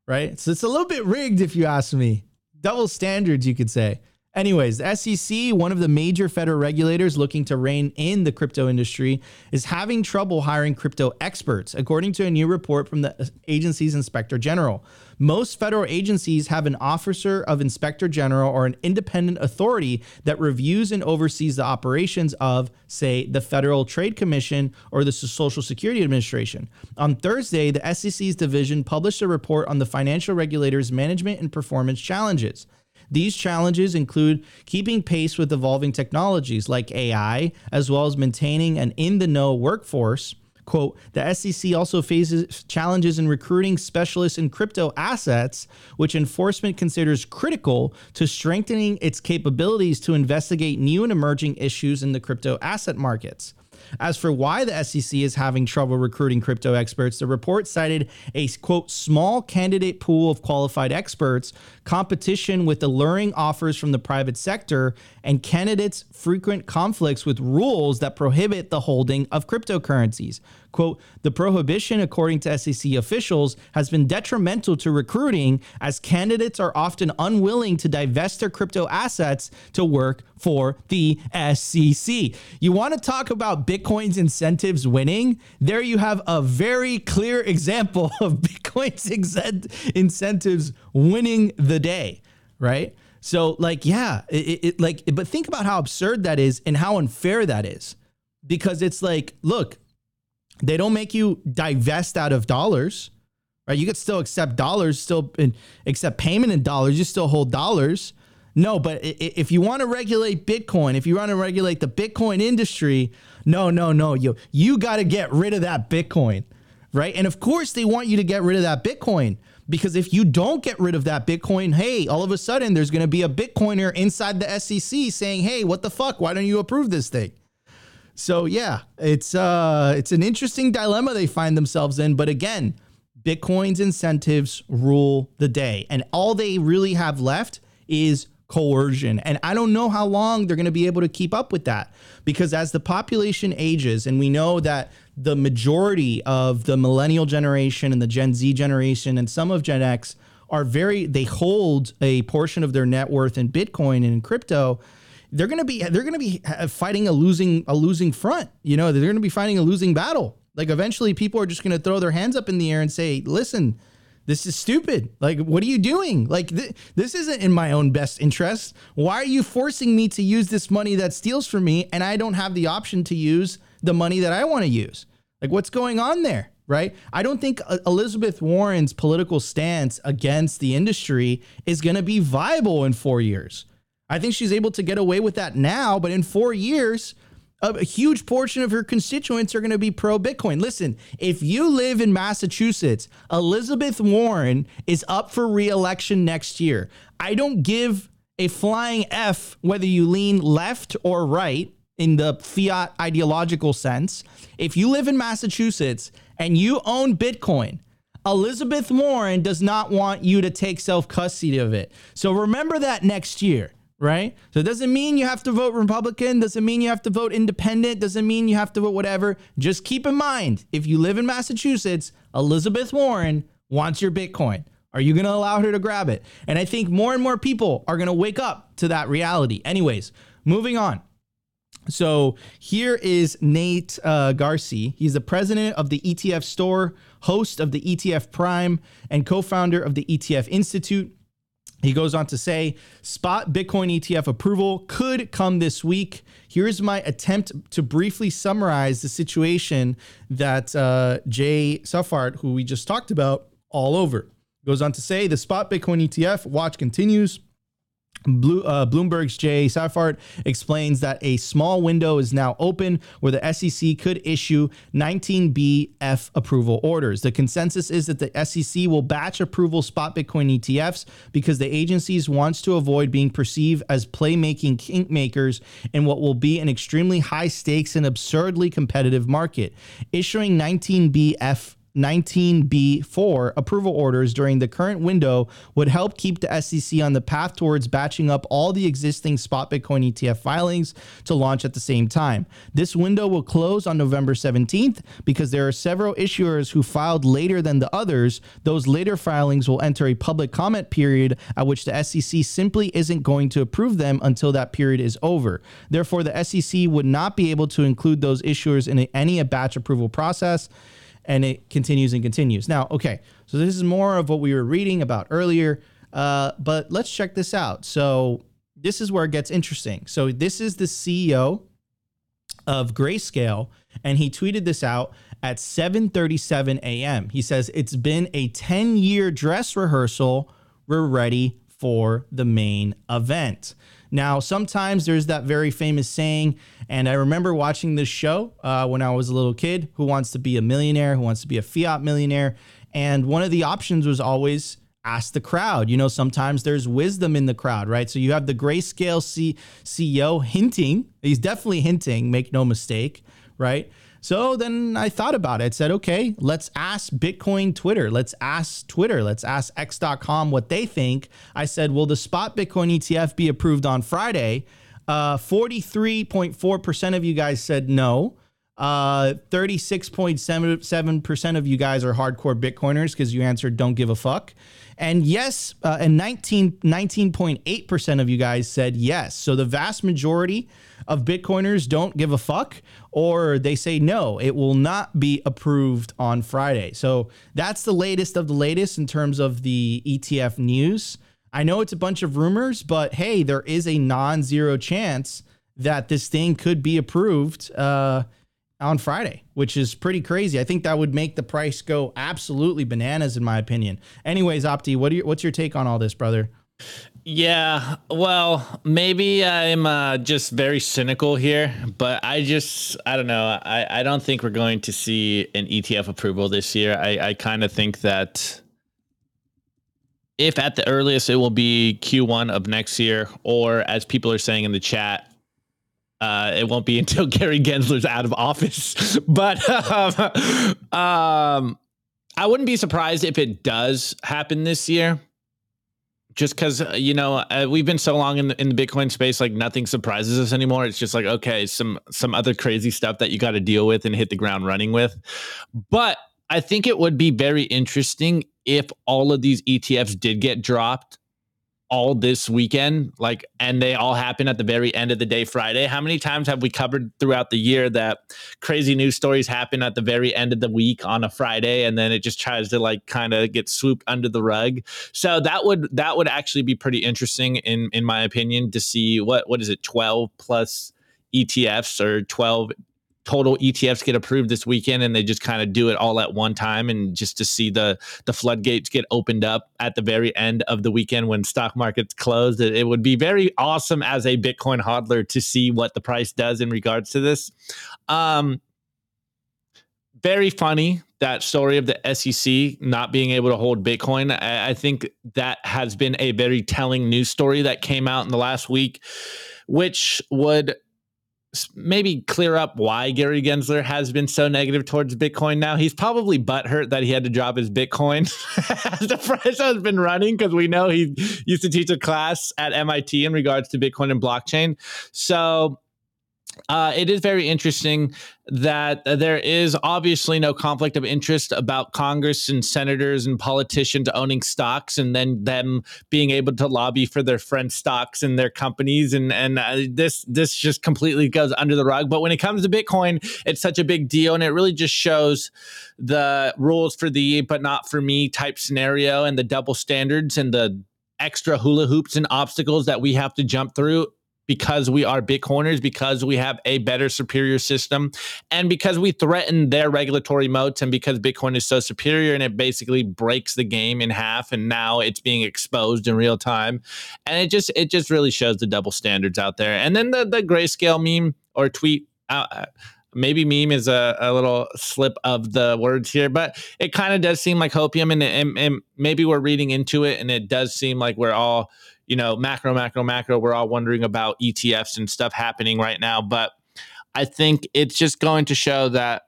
right? So it's a little bit rigged, if you ask me double standards, you could say. Anyways, the SEC, one of the major federal regulators looking to rein in the crypto industry, is having trouble hiring crypto experts, according to a new report from the agency's inspector general. Most federal agencies have an officer of inspector general or an independent authority that reviews and oversees the operations of, say, the Federal Trade Commission or the Social Security Administration. On Thursday, the SEC's division published a report on the financial regulators' management and performance challenges. These challenges include keeping pace with evolving technologies like AI, as well as maintaining an in the know workforce. Quote, the SEC also faces challenges in recruiting specialists in crypto assets, which enforcement considers critical to strengthening its capabilities to investigate new and emerging issues in the crypto asset markets. As for why the SEC is having trouble recruiting crypto experts, the report cited a quote small candidate pool of qualified experts, competition with alluring offers from the private sector, and candidates' frequent conflicts with rules that prohibit the holding of cryptocurrencies. Quote, the prohibition, according to SEC officials, has been detrimental to recruiting as candidates are often unwilling to divest their crypto assets to work for the SEC. You want to talk about Bitcoin's incentives winning? There you have a very clear example of Bitcoin's incentives winning the day, right? So, like, yeah, it, it like, but think about how absurd that is and how unfair that is because it's like, look, they don't make you divest out of dollars, right? You could still accept dollars, still accept payment in dollars. You still hold dollars. No, but if you want to regulate Bitcoin, if you want to regulate the Bitcoin industry, no, no, no, you you got to get rid of that Bitcoin, right? And of course, they want you to get rid of that Bitcoin because if you don't get rid of that Bitcoin, hey, all of a sudden there's going to be a Bitcoiner inside the SEC saying, "Hey, what the fuck? Why don't you approve this thing?" So yeah, it's uh it's an interesting dilemma they find themselves in, but again, Bitcoin's incentives rule the day. And all they really have left is coercion. And I don't know how long they're going to be able to keep up with that because as the population ages and we know that the majority of the millennial generation and the Gen Z generation and some of Gen X are very they hold a portion of their net worth in Bitcoin and in crypto they're going to be they're going to be fighting a losing a losing front. You know, they're going to be fighting a losing battle. Like eventually people are just going to throw their hands up in the air and say, "Listen, this is stupid. Like what are you doing? Like th- this isn't in my own best interest. Why are you forcing me to use this money that steals from me and I don't have the option to use the money that I want to use? Like what's going on there?" right? I don't think uh, Elizabeth Warren's political stance against the industry is going to be viable in four years. I think she's able to get away with that now, but in four years, a huge portion of her constituents are going to be pro Bitcoin. Listen, if you live in Massachusetts, Elizabeth Warren is up for reelection next year. I don't give a flying F whether you lean left or right in the fiat ideological sense. If you live in Massachusetts and you own Bitcoin, Elizabeth Warren does not want you to take self custody of it. So remember that next year right? So it doesn't mean you have to vote Republican, doesn't mean you have to vote independent, doesn't mean you have to vote whatever. Just keep in mind, if you live in Massachusetts, Elizabeth Warren wants your Bitcoin. Are you going to allow her to grab it? And I think more and more people are going to wake up to that reality. Anyways, moving on. So here is Nate uh, Geraci. He's the president of the ETF Store, host of the ETF Prime, and co founder of the ETF Institute. He goes on to say spot Bitcoin ETF approval could come this week. Here's my attempt to briefly summarize the situation that uh, Jay Seyffart, who we just talked about, all over. Goes on to say the spot Bitcoin ETF watch continues. Blue, uh, Bloomberg's Jay Seyffart explains that a small window is now open where the SEC could issue 19B4 approval orders. The consensus is that the SEC will batch approval spot Bitcoin ETFs because the agencies wants to avoid being perceived as playmaking kink makers in what will be an extremely high stakes and absurdly competitive market. Issuing 19B4 19B4 approval orders during the current window would help keep the SEC on the path towards batching up all the existing spot Bitcoin ETF filings to launch at the same time. This window will close on November 17th because there are several issuers who filed later than the others. Those later filings will enter a public comment period at which the SEC simply isn't going to approve them until that period is over. Therefore, the SEC would not be able to include those issuers in any batch approval process and it continues and continues. Now, okay, so this is more of what we were reading about earlier, uh, but let's check this out. So this is where it gets interesting. So this is the CEO of Grayscale, and he tweeted this out at 7:37 a.m. He says it's been a 10-year dress rehearsal. We're ready for the main event. Now, sometimes there's that very famous saying, and I remember watching this show uh, when I was a little kid who wants to be a millionaire, who wants to be a fiat millionaire. And one of the options was always ask the crowd. You know, sometimes there's wisdom in the crowd, right? So you have the grayscale C- CEO hinting, he's definitely hinting, make no mistake, right? So then I thought about it. I said, okay, let's ask Bitcoin Twitter. Let's ask Twitter. Let's ask X.com what they think. I said, will the spot Bitcoin ETF be approved on Friday? Uh, 43.4% of you guys said no. Uh, 36.7% of you guys are hardcore Bitcoiners because you answered don't give a fuck. And yes, uh, and 19, 19.8% of you guys said yes. So the vast majority of Bitcoiners don't give a fuck or they say no, it will not be approved on Friday. So that's the latest of the latest in terms of the ETF news. I know it's a bunch of rumors, but hey, there is a non zero chance that this thing could be approved. Uh, on Friday, which is pretty crazy. I think that would make the price go absolutely bananas, in my opinion. Anyways, Opti, what you, what's your take on all this, brother? Yeah, well, maybe I'm uh, just very cynical here, but I just, I don't know. I, I don't think we're going to see an ETF approval this year. I, I kind of think that if at the earliest it will be Q1 of next year, or as people are saying in the chat, uh, it won't be until Gary Gensler's out of office. but um, um, I wouldn't be surprised if it does happen this year. Just because uh, you know uh, we've been so long in the, in the Bitcoin space, like nothing surprises us anymore. It's just like okay, some some other crazy stuff that you got to deal with and hit the ground running with. But I think it would be very interesting if all of these ETFs did get dropped all this weekend, like, and they all happen at the very end of the day, Friday. How many times have we covered throughout the year that crazy news stories happen at the very end of the week on a Friday, and then it just tries to like kind of get swooped under the rug? So that would that would actually be pretty interesting in in my opinion to see what what is it, twelve plus ETFs or 12 total ETFs get approved this weekend and they just kind of do it all at one time and just to see the the floodgates get opened up at the very end of the weekend when stock markets closed it, it would be very awesome as a bitcoin hodler to see what the price does in regards to this um very funny that story of the SEC not being able to hold Bitcoin. I, I, think that has been a very telling news story that came out in the last week, which would maybe clear up why Gary Gensler has been so negative towards Bitcoin now. He's probably butthurt that he had to drop his Bitcoin as the price has been running because we know he used to teach a class at MIT in regards to Bitcoin and blockchain. So uh, it is very interesting that there is obviously no conflict of interest about Congress and senators and politicians owning stocks and then them being able to lobby for their friend stocks and their companies and and uh, this this just completely goes under the rug. But when it comes to Bitcoin, it's such a big deal and it really just shows the rules for the but not for me type scenario and the double standards and the extra hula hoops and obstacles that we have to jump through because we are Bitcoiners, because we have a better, superior system, and because we threaten their regulatory moats, and because Bitcoin is so superior and it basically breaks the game in half, and now it's being exposed in real time, and it just it just really shows the double standards out there. And then the the grayscale meme or tweet. Uh, maybe meme is a, a little slip of the words here, but it kind of does seem like hopium, and, and, and maybe we're reading into it, and it does seem like we're all you know, macro, macro, macro. We're all wondering about ETFs and stuff happening right now. But I think it's just going to show that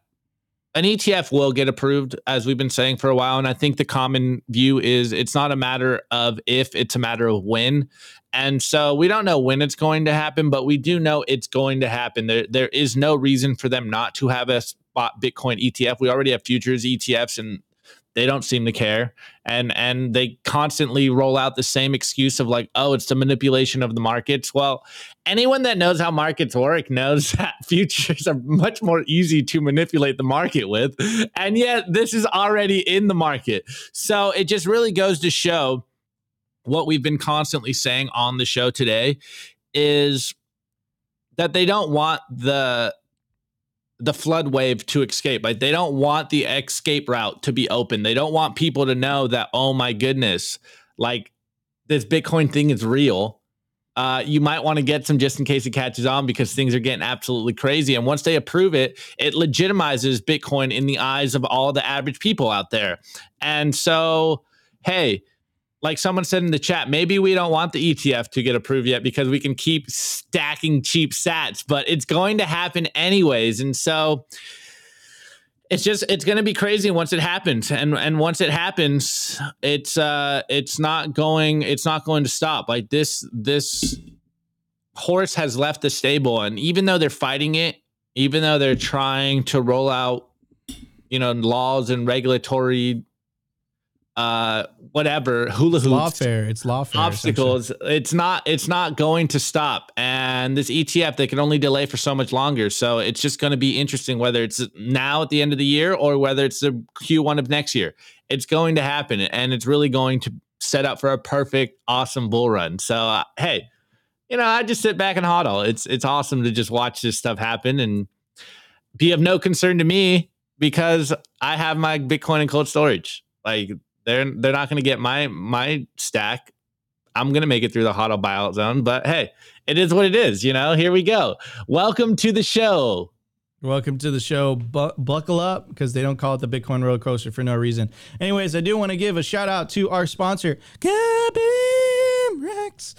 an ETF will get approved, as we've been saying for a while. And I think the common view is it's not a matter of if, it's a matter of when. And so we don't know when it's going to happen, but we do know it's going to happen. There, there is no reason for them not to have a spot Bitcoin ETF. We already have futures ETFs, and they don't seem to care. And and they constantly roll out the same excuse of like oh it's the manipulation of the markets. Well anyone that knows how markets work knows that futures are much more easy to manipulate the market with. And yet this is already in the market. So it just really goes to show what we've been constantly saying on the show today is that they don't want the the flood wave to escape. Like they don't want the escape route to be open. They don't want people to know that, oh my goodness, like this Bitcoin thing is real. Uh, you might want to get some just in case it catches on because things are getting absolutely crazy. And once they approve it, it legitimizes Bitcoin in the eyes of all the average people out there. And so, hey, like someone said in the chat, maybe we don't want the ETF to get approved yet because we can keep stacking cheap sats, but it's going to happen anyways. And so it's just it's going to be crazy once it happens. And and once it happens, it's uh it's not going it's not going to stop. Like this this horse has left the stable and even though they're fighting it, even though they're trying to roll out you know laws and regulatory uh whatever hula hoops lawfare. It's lawfare obstacles. It's not it's not going to stop. And this etf they can only delay for so much longer. So it's just going to be interesting whether it's now at the end of the year or whether it's the q1 of next year. It's going to happen and it's really going to set up for a perfect awesome bull run. So uh, hey you know i just sit back and hodl. It's it's awesome to just watch this stuff happen and be of no concern to me because i have my bitcoin and cold storage. Like they're they're not going to get my my stack. I'm going to make it through the hodl buyout zone, but hey, it is what it is. You know, here we go. Welcome to the show. Welcome to the show. Bu- buckle up because they don't call it the Bitcoin roller coaster for no reason. Anyways, I do want to give a shout out to our sponsor, Kaboom Racks.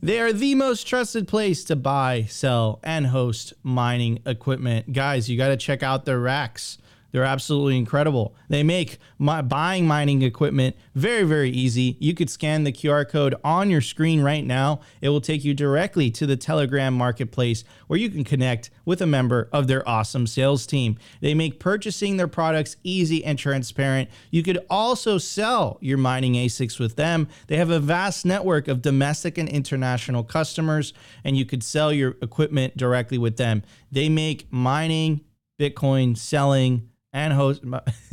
They are the most trusted place to buy, sell, and host mining equipment. Guys, you got to check out their racks. They're absolutely incredible. They make my buying mining equipment very, very easy. You could scan the QR code on your screen right now. It will take you directly to the Telegram marketplace where you can connect with a member of their awesome sales team. They make purchasing their products easy and transparent. You could also sell your mining ASICs with them. They have a vast network of domestic and international customers, and you could sell your equipment directly with them. They make mining, Bitcoin, selling, and host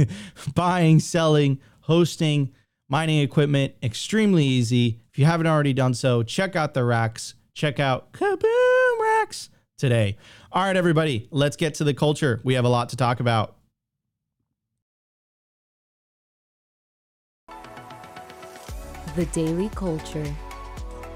buying, selling, hosting, mining equipment extremely easy. If you haven't already done so, check out the racks. Check out Kaboom Racks today. All right, everybody, let's get to the culture. We have a lot to talk about. The Daily Culture.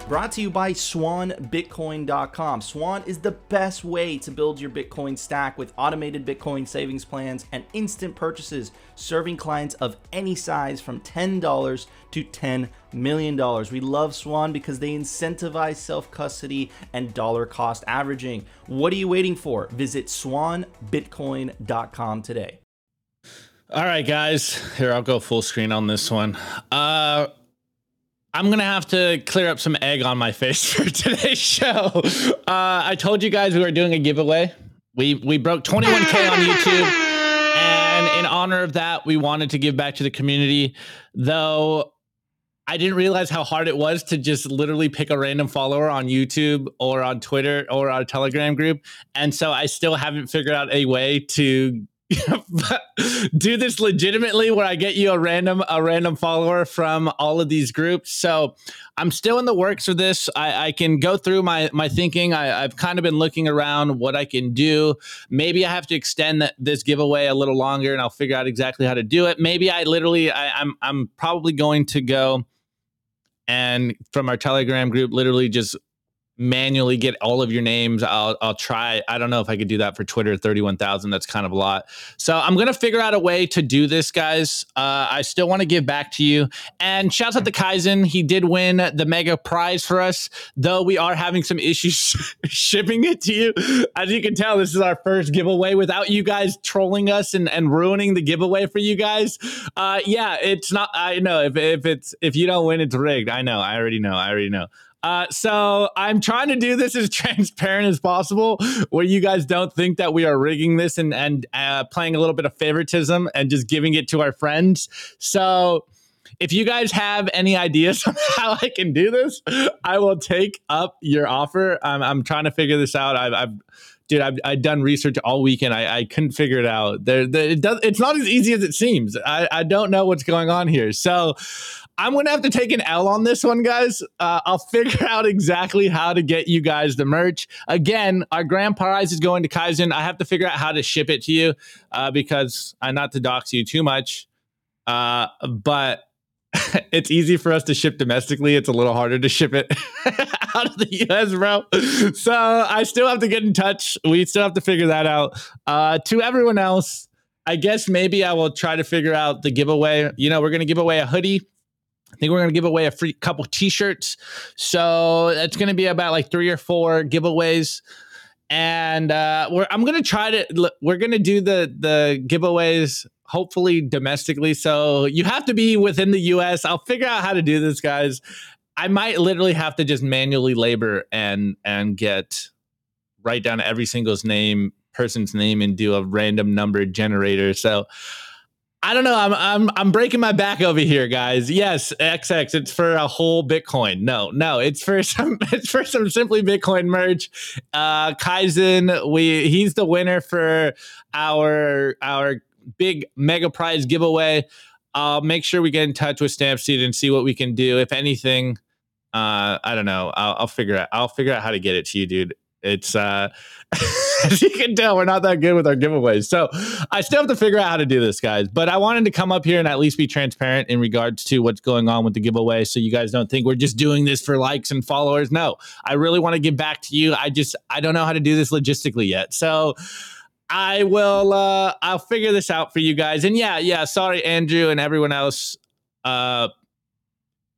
Brought to you by SwanBitcoin.com. Swan is the best way to build your Bitcoin stack with automated Bitcoin savings plans and instant purchases, serving clients of any size from $10 to $10 million. We love Swan because they incentivize self custody and dollar cost averaging. What are you waiting for? Visit SwanBitcoin.com today. All right, guys. Here, I'll go full screen on this one. Uh, I'm gonna have to clear up some egg on my face for today's show. Uh, I told you guys we were doing a giveaway. We we broke 21k on YouTube, and in honor of that, we wanted to give back to the community. Though I didn't realize how hard it was to just literally pick a random follower on YouTube or on Twitter or our Telegram group, and so I still haven't figured out a way to do this legitimately where I get you a random a random follower from all of these groups. So I'm still in the works of this. I, I can go through my my thinking. I, have kind of been looking around what I can do. Maybe I have to extend that, this giveaway a little longer, and I'll figure out exactly how to do it. Maybe I literally I, I'm I'm probably going to go and from our Telegram group, literally just manually get all of your names. I'll I'll try. I don't know if I could do that for Twitter. Thirty one thousand. That's kind of a lot. So I'm gonna figure out a way to do this, guys. Uh, I still want to give back to you. And shouts out to Kaizen. He did win the mega prize for us, though we are having some issues shipping it to you. As you can tell, this is our first giveaway without you guys trolling us and, and ruining the giveaway for you guys. Uh, yeah, it's not. I know if if it's if you don't win, it's rigged. I know. I already know. I already know. Uh, so I'm trying to do this as transparent as possible, where you guys don't think that we are rigging this and and uh, playing a little bit of favoritism and just giving it to our friends. So if you guys have any ideas on how I can do this, I will take up your offer. I'm, I'm trying to figure this out. I've, I've dude, I've, I've done research all weekend. I, I couldn't figure it out. There, there, it does, it's not as easy as it seems. I, I don't know what's going on here. So I'm going to have to take an L on this one, guys. Uh, I'll figure out exactly how to get you guys the merch. Again, our grand prize is going to Kaizen. I have to figure out how to ship it to you uh, because I not to dox you too much, uh, but it's easy for us to ship domestically. It's a little harder to ship it out of the US, bro. So I still have to get in touch. We still have to figure that out. Uh, to everyone else, I guess maybe I will try to figure out the giveaway. You know, we're going to give away a hoodie. I think we're going to give away a free couple t-shirts. So it's going to be about like three or four giveaways. And uh, we're, I'm going to try to, we're going to do the, the giveaways hopefully domestically. So you have to be within the US. I'll figure out how to do this, guys. I might literally have to just manually labor and, and get, write down every single's name, person's name and do a random number generator. So, I don't know. I'm I'm I'm breaking my back over here, guys. Yes, XX. It's for a whole Bitcoin. No, no. It's for some. It's for some simply Bitcoin merch. Uh, Kaizen. We he's the winner for our our big mega prize giveaway. I'll make sure we get in touch with Stampseed and see what we can do. If anything, uh, I don't know. I'll, I'll figure out. I'll figure out how to get it to you, dude. It's uh, as you can tell, we're not that good with our giveaways. So I still have to figure out how to do this, guys. But I wanted to come up here and at least be transparent in regards to what's going on with the giveaway, so you guys don't think we're just doing this for likes and followers. No, I really want to give back to you. I just I don't know how to do this logistically yet. So I will uh I'll figure this out for you guys. And yeah, yeah, sorry Andrew and everyone else. Uh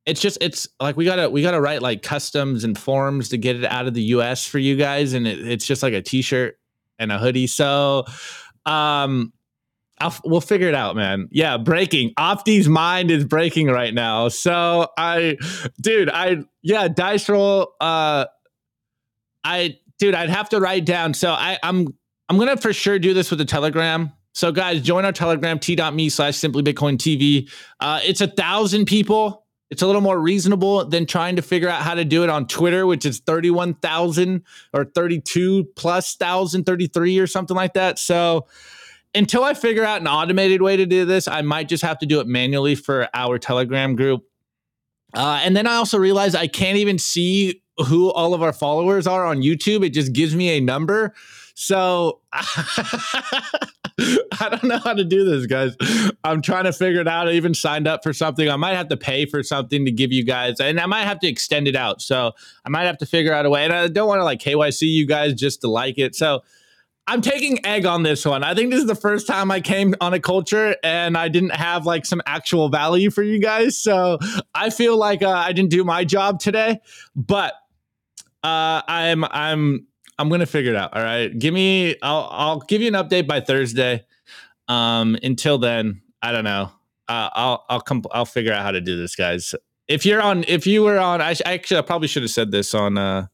it's just it's like we gotta we gotta write like customs and forms to get it out of the US for you guys. And it, it's just like a t-shirt and a hoodie. So um I'll, we'll figure it out, man. Yeah, breaking. Opti's mind is breaking right now. So I, dude, I yeah, dice roll. Uh, I dude, I'd have to write down. So I, I'm I'm gonna for sure do this with the Telegram. So guys, join our Telegram t.me slash simply Bitcoin TV. Uh, it's a thousand people. It's a little more reasonable than trying to figure out how to do it on Twitter, which is 31,000 or 32 plus thousand, 33 or something like that. So until I figure out an automated way to do this, I might just have to do it manually for our Telegram group. Uh, and then I also realized I can't even see who all of our followers are on YouTube. It just gives me a number. So I don't know how to do this, guys. I'm trying to figure it out. I even signed up for something. I might have to pay for something to give you guys, and I might have to extend it out. So I might have to figure out a way. And I don't want to like KYC you guys just to like it. So I'm taking egg on this one. I think this is the first time I came on a culture and I didn't have like some actual value for you guys. So I feel like uh, I didn't do my job today, but uh, I'm I'm I'm gonna figure it out. All right, give me. I'll I'll give you an update by Thursday. Um, until then, I don't know. Uh, I'll I'll come. I'll figure out how to do this, guys. If you're on, if you were on, I, I actually I probably should have said this on uh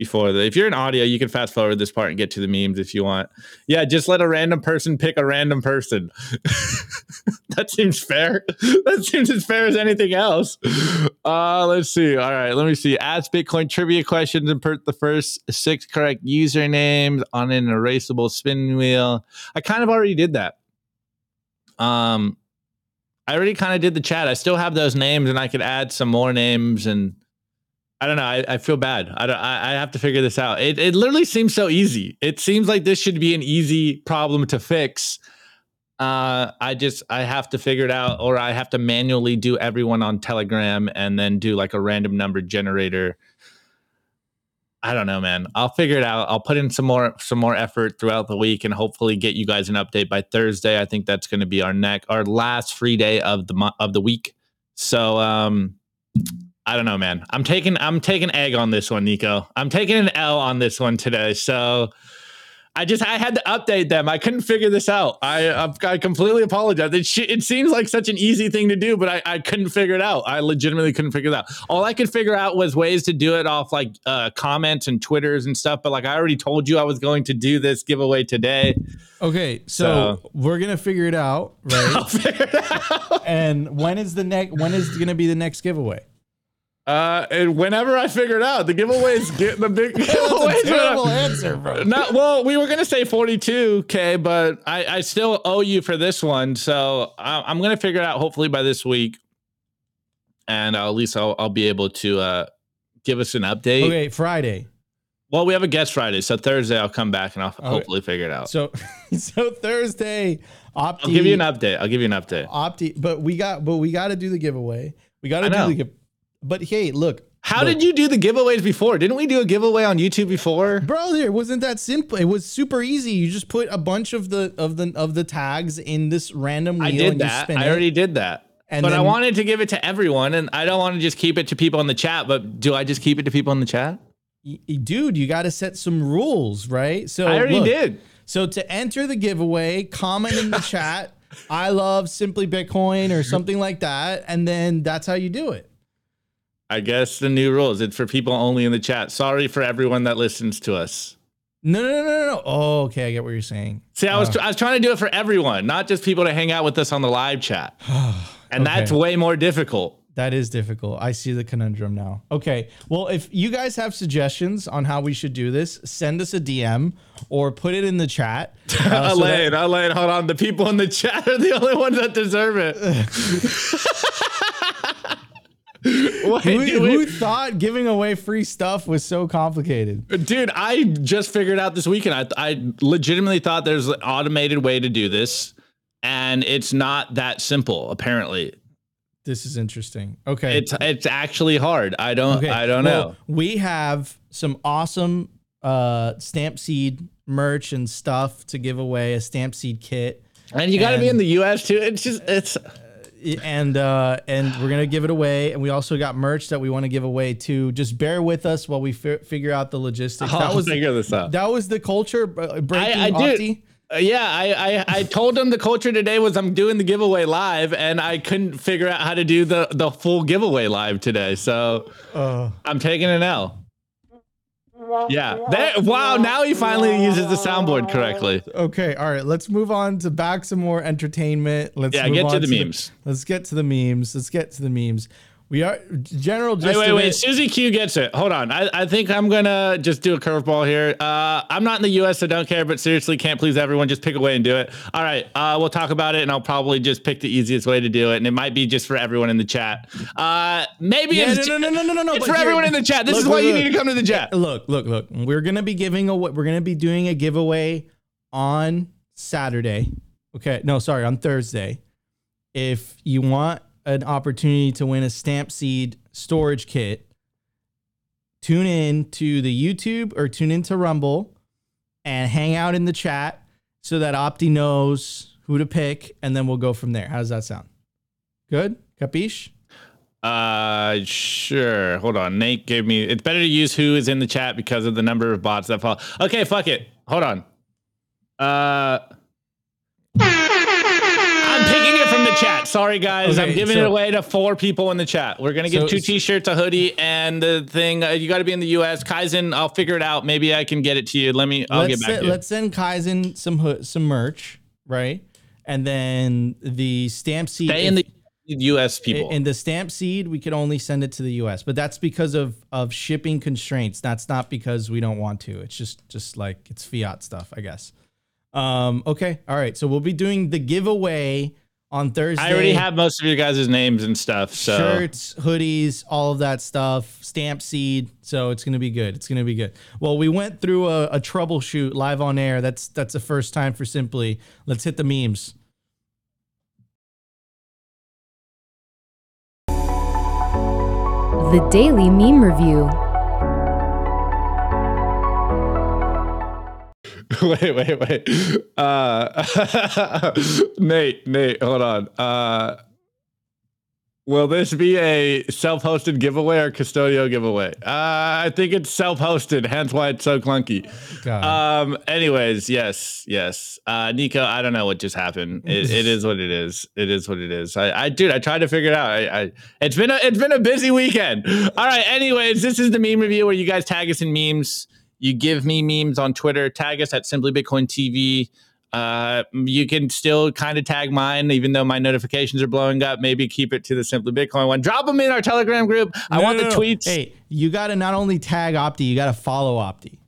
before the, if you're in audio, you can fast forward this part and get to the memes if you want. Yeah, just let a random person pick a random person. that seems fair. that seems as fair as anything else. Uh, let's see. All right, let me see. Ask Bitcoin trivia questions and put the first six correct usernames on an erasable spin wheel. I kind of already did that. Um, I already kind of did the chat. I still have those names, and I could add some more names and I don't know. I, I feel bad. I, don't, I I have to figure this out. It it literally seems so easy. It seems like this should be an easy problem to fix. Uh, I just I have to figure it out, or I have to manually do everyone on Telegram and then do like a random number generator. I don't know, man. I'll figure it out. I'll put in some more some more effort throughout the week and hopefully get you guys an update by Thursday. I think that's going to be our neck our last free day of the month of the week. So um I don't know, man. I'm taking I'm taking egg on this one, Nico. I'm taking an L on this one today. So I just I had to update them. I couldn't figure this out. I I've, I completely apologize. It, sh- it seems like such an easy thing to do, but I, I couldn't figure it out. I legitimately couldn't figure it out. All I could figure out was ways to do it off like uh, comments and twitters and stuff. But like I already told you, I was going to do this giveaway today. Okay, so, So- we're gonna figure it out, right? and when is the next? When is gonna be the next giveaway? Uh, and whenever I figured out the giveaways, get the big giveaways. Terrible answer, bro. Not well. We were gonna say 42k, but I, I still owe you for this one, so I, I'm gonna figure it out hopefully by this week, and uh, at least I'll, I'll be able to uh, give us an update. Okay, Friday. Well, we have a guest Friday, so Thursday I'll come back and I'll hopefully figure it out. So, so Thursday, Opti. I'll give you an update. I'll give you an update. Opti, but we got, but we got to do the giveaway. We got to do the give. But hey, look, How look, did you do the giveaways before? Didn't we do a giveaway on YouTube before? bro? There wasn't that simple. It was super easy. You just put a bunch of the of the of the tags in this random wheel I and did you that. I it. already did that. And but I wanted to give it to everyone, and I don't want to just keep it to people in the chat. But do I just keep it to people in the chat? Dude, you got to set some rules, right? So I already look, did. So to enter the giveaway, comment in the chat, I love simply Bitcoin or something like that, and then that's how you do it. I guess the new rules. It's for people only in the chat. Sorry for everyone that listens to us. No, no, no, no, no. Oh, okay, I get what you're saying. See, I was I was trying to do it for everyone, not just people to hang out with us on the live chat. And that's way more difficult. That is difficult. I see the conundrum now. Okay. Well, if you guys have suggestions on how we should do this, send us a DM or put it in the chat. uh, so that- Elaine, Elaine, hold on. The people in the chat are the only ones that deserve it. Wait, who, we- who thought giving away free stuff was so complicated? Dude, I just figured out this weekend. I, I legitimately thought there's an automated way to do this, and it's not that simple. Apparently, This is interesting. Okay. it's it's actually hard. I don't Okay. I don't well, know. We have some awesome uh stamp seed merch and stuff to give away, a stamp seed kit. And you got to be in the U.S. too. It's just it's And uh and we're going to give it away and we also got merch that we want to give away too. Just bear with us while we fi- figure out the logistics. I'll that was figure this out. That was the culture uh, breaking I, I. Opti. Uh, yeah, I, I I told them the culture today was I'm doing the giveaway live, and I couldn't figure out how to do the the full giveaway live today. So Uh, I'm taking an L. Yeah. There, wow. Now he finally uses the soundboard correctly. Okay, all right. Let's move on to back some more entertainment. Let's Yeah, move get to on the memes. let's get to the memes. Let's get to the memes. We are general. Wait, Just wait, wait. it- Susie Q gets it. Hold on. I, I think I'm gonna just do a curveball here. Uh, I'm not in the U.S., so don't care. But seriously, can't please everyone. Just pick a way and do it. All right. Uh, we'll talk about it, and I'll probably just pick the easiest way to do it, and it might be just for everyone in the chat. Uh, maybe Yeah, it's no, no, no, no, no, no. It's for here- everyone in the chat. This Look, is why look, you need to come to the chat. Look, look, look. We're gonna be giving a we're gonna be doing a giveaway on Saturday. Okay, no, sorry, on Thursday. If you want an opportunity to win a stamp seed storage kit, tune in to the YouTube or tune into Rumble and hang out in the chat so that Opti knows who to pick, and then we'll go from there. How does that sound? Good? Capiche? Uh, sure. Hold on. Nate gave me. It's better to use who is in the chat because of the number of bots that follow. Okay, fuck it. Hold on. Uh, chat. Sorry, guys. Okay, I'm giving it away to four people in the chat. We're gonna give So- two T-shirts, a hoodie, and the thing. Uh, you got to be in the U.S. Kaizen. I'll figure it out. Maybe I can get it to you. Let me. I'll get back send, to you. let's send Kaizen some ho- some merch, right? And then the stamp seed. Stay in the U.S. people. in the stamp seed, we could only send it to the U.S., but that's because of of shipping constraints. That's not because we don't want to. It's just just like it's fiat stuff, I guess. Um. Okay. All right. So we'll be doing the giveaway on Thursday. I already have most of you guys' names and stuff. So shirts, hoodies, all of that stuff, stamp seed. So it's gonna be good. It's gonna be good. Well, we went through a, a troubleshoot live on air. That's that's the first time for Simply. Let's hit the memes. The Daily Meme Review. wait, wait, wait. Uh, Nate, Nate, hold on. Uh, will this be a self-hosted giveaway or custodial giveaway? Uh, I think it's self-hosted, hence why it's so clunky. God. Um. Anyways, yes, yes. Uh, Nico, I don't know what just happened. It, it is what it is. It is what it is. I, I, dude, I tried to figure it out. I, I, it's been a, it's been a busy weekend. All right. Anyways, this is the meme review where you guys tag us in memes. You give me memes on Twitter. Tag us at Simply Bitcoin TV. Uh, you can still kind of tag mine, even though my notifications are blowing up. Maybe keep it to the Simply Bitcoin one. Drop them in our Telegram group. I want no, the no. tweets. Hey, you got to not only tag Opti, you got to follow Opti.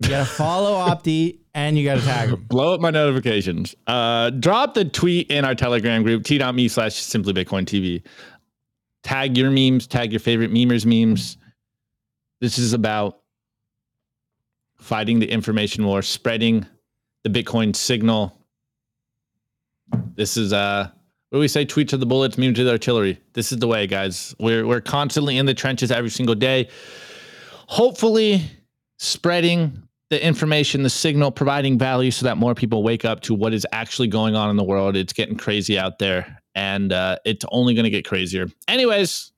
You got to follow Opti and you got to tag him. blow up my notifications. Uh, drop the tweet in our Telegram group, t.me slash simply Bitcoin TV. Tag your memes, tag your favorite memers memes. This is about fighting the information war, spreading the Bitcoin signal. This is uh what do we say? Tweet to the bullets, meme to the artillery. This is the way, guys. We're we're constantly in the trenches every single day. Hopefully, spreading the information, the signal, providing value so that more people wake up to what is actually going on in the world. It's getting crazy out there, and uh, it's only going to get crazier. Anyways,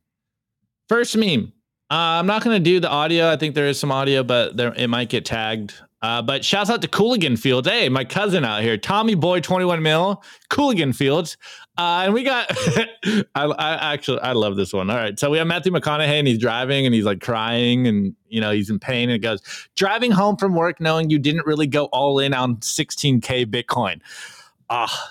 first meme. Uh, I'm not going to do the audio. I think there is some audio, but there it might get tagged. Uh, but shouts out to Cooligan Fields. Hey, my cousin out here, Tommy Boy, 21 mil, Cooligan Fields. Uh, and we got, I, I actually, I love this one. All right. So we have Matthew McConaughey and he's driving and he's like crying and, you know, he's in pain. And it goes, driving home from work knowing you didn't really go all in on 16K Bitcoin. Ah,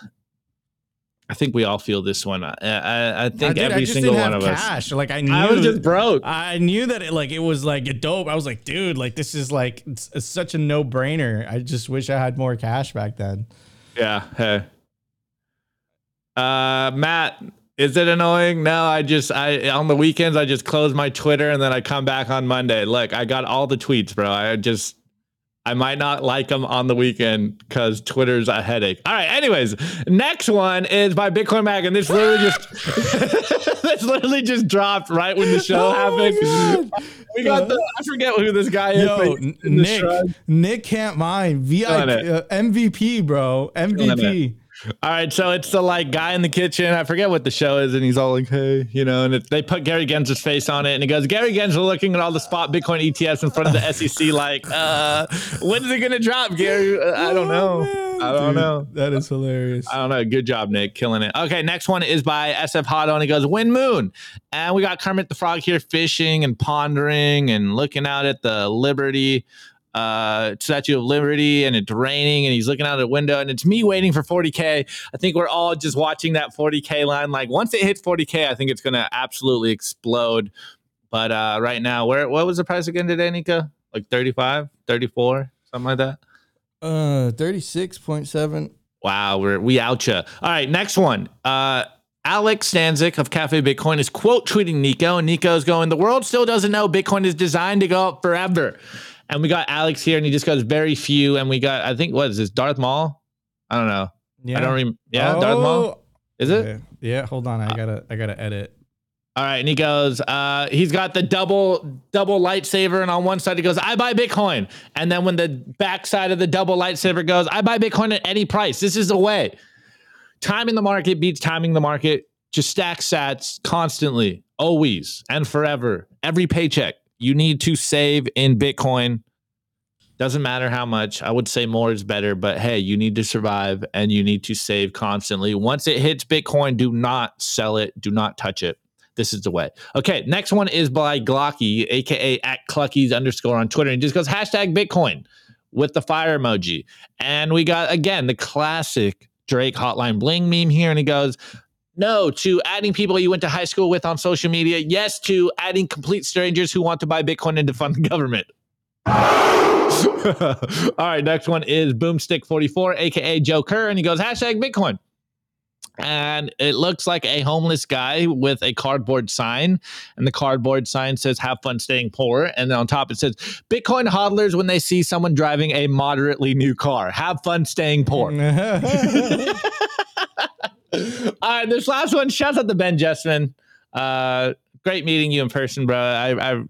I think we all feel this one. I, I, I think I, did, every I just single didn't one of us. cash. Like I knew I was just broke. I knew that it like it was like a dope. I was like, dude, like this is like it's, it's such a no brainer. I just wish I had more cash back then. Yeah. Hey. Uh, Matt, is it annoying? No, I just I on the weekends I just close my Twitter and then I come back on Monday. Look, I got all the tweets, bro. I just I might not like them on the weekend because Twitter's a headache. All right. Anyways, next one is by Bitcoin Mag, and this literally just this literally just dropped right when the show happened. We got the I forget who this guy is. Yo, but N- in the Nick. Nick can't mind. VIP, uh, MVP, bro. MVP. All right, so it's the like guy in the kitchen. I forget what the show is, and he's all like, "Hey," you know, and it, they put Gary Gensler's face on it, and he goes, "Gary Gensler looking at all the spot Bitcoin ETFs in front of the SEC, like, uh, when is it gonna drop, Gary? Uh, I don't know. I don't Dude, know. That is hilarious. I don't know. Good job, Nick, killing it. Okay, next one is by SF Hotto, and he goes, "Wind Moon," and we got Kermit the Frog here fishing and pondering and looking out at the Liberty uh statue of liberty and it's raining and he's looking out the window and it's me waiting for 40k i think we're all just watching that 40k line like once it hits 40k i think it's gonna absolutely explode but uh right now where what was the price again today nico like 35 34 something like that Uh, thirty-six point seven. Wow, we're we out ya. All right, next one. Uh Alex Stanczyk of Cafe Bitcoin is quote tweeting Nico, and Nico's going, The world still doesn't know Bitcoin is designed to go up forever. And we got Alex here, and he just goes, Very few. And we got, I think, what is this, Darth Maul? I don't know. Yeah. I don't remember. Yeah, Darth Maul? Oh, Is it? okay. Yeah. Hold on. I gotta. I gotta edit. All right, and he goes, uh, he's got the double double lightsaber, and on one side he goes, I buy Bitcoin. And then when the back side of the double lightsaber goes, I buy Bitcoin at any price. This is the way. Timing the market beats timing the market. Just stack sats constantly, always and forever. Every paycheck. You need to save in Bitcoin. Doesn't matter how much. I would say more is better, but hey, you need to survive and you need to save constantly. Once it hits Bitcoin, do not sell it, do not touch it. This is the way. Okay, next one is by Glocky, aka at Cluckies underscore on Twitter. And just goes hashtag Bitcoin with the fire emoji. And we got again the classic Drake hotline bling meme here. And he goes, no to adding people you went to high school with on social media. Yes to adding complete strangers who want to buy Bitcoin and to fund the government. All right, next one is Boomstick44, aka Joe Kerr, and he goes hashtag Bitcoin. And it looks like a homeless guy with a cardboard sign, and the cardboard sign says "Have fun staying poor," and then on top it says "Bitcoin hodlers when they see someone driving a moderately new car, have fun staying poor." All right, this last one. Shouts out to Ben Jessman. Uh, great meeting you in person, bro. I, I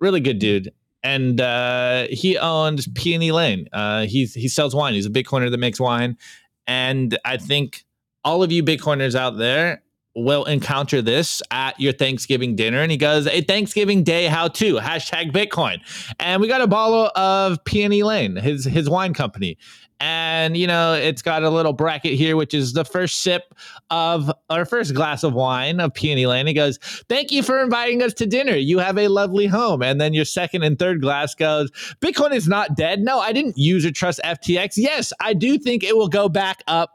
really good dude. and uh, he owns Peony Lane. Uh, he's he sells wine. He's a Bitcoiner that makes wine, and I think all of you Bitcoiners out there will encounter this at your Thanksgiving dinner. And he goes, a Thanksgiving Day how to hashtag Bitcoin. And we got a bottle of Peony Lane, his his wine company. And you know, it's got a little bracket here, which is the first sip of our first glass of wine of Peony Lane. He goes, Thank you for inviting us to dinner. You have a lovely home. And then your second and third glass goes, Bitcoin is not dead. No, I didn't use or trust FTX. Yes, I do think it will go back up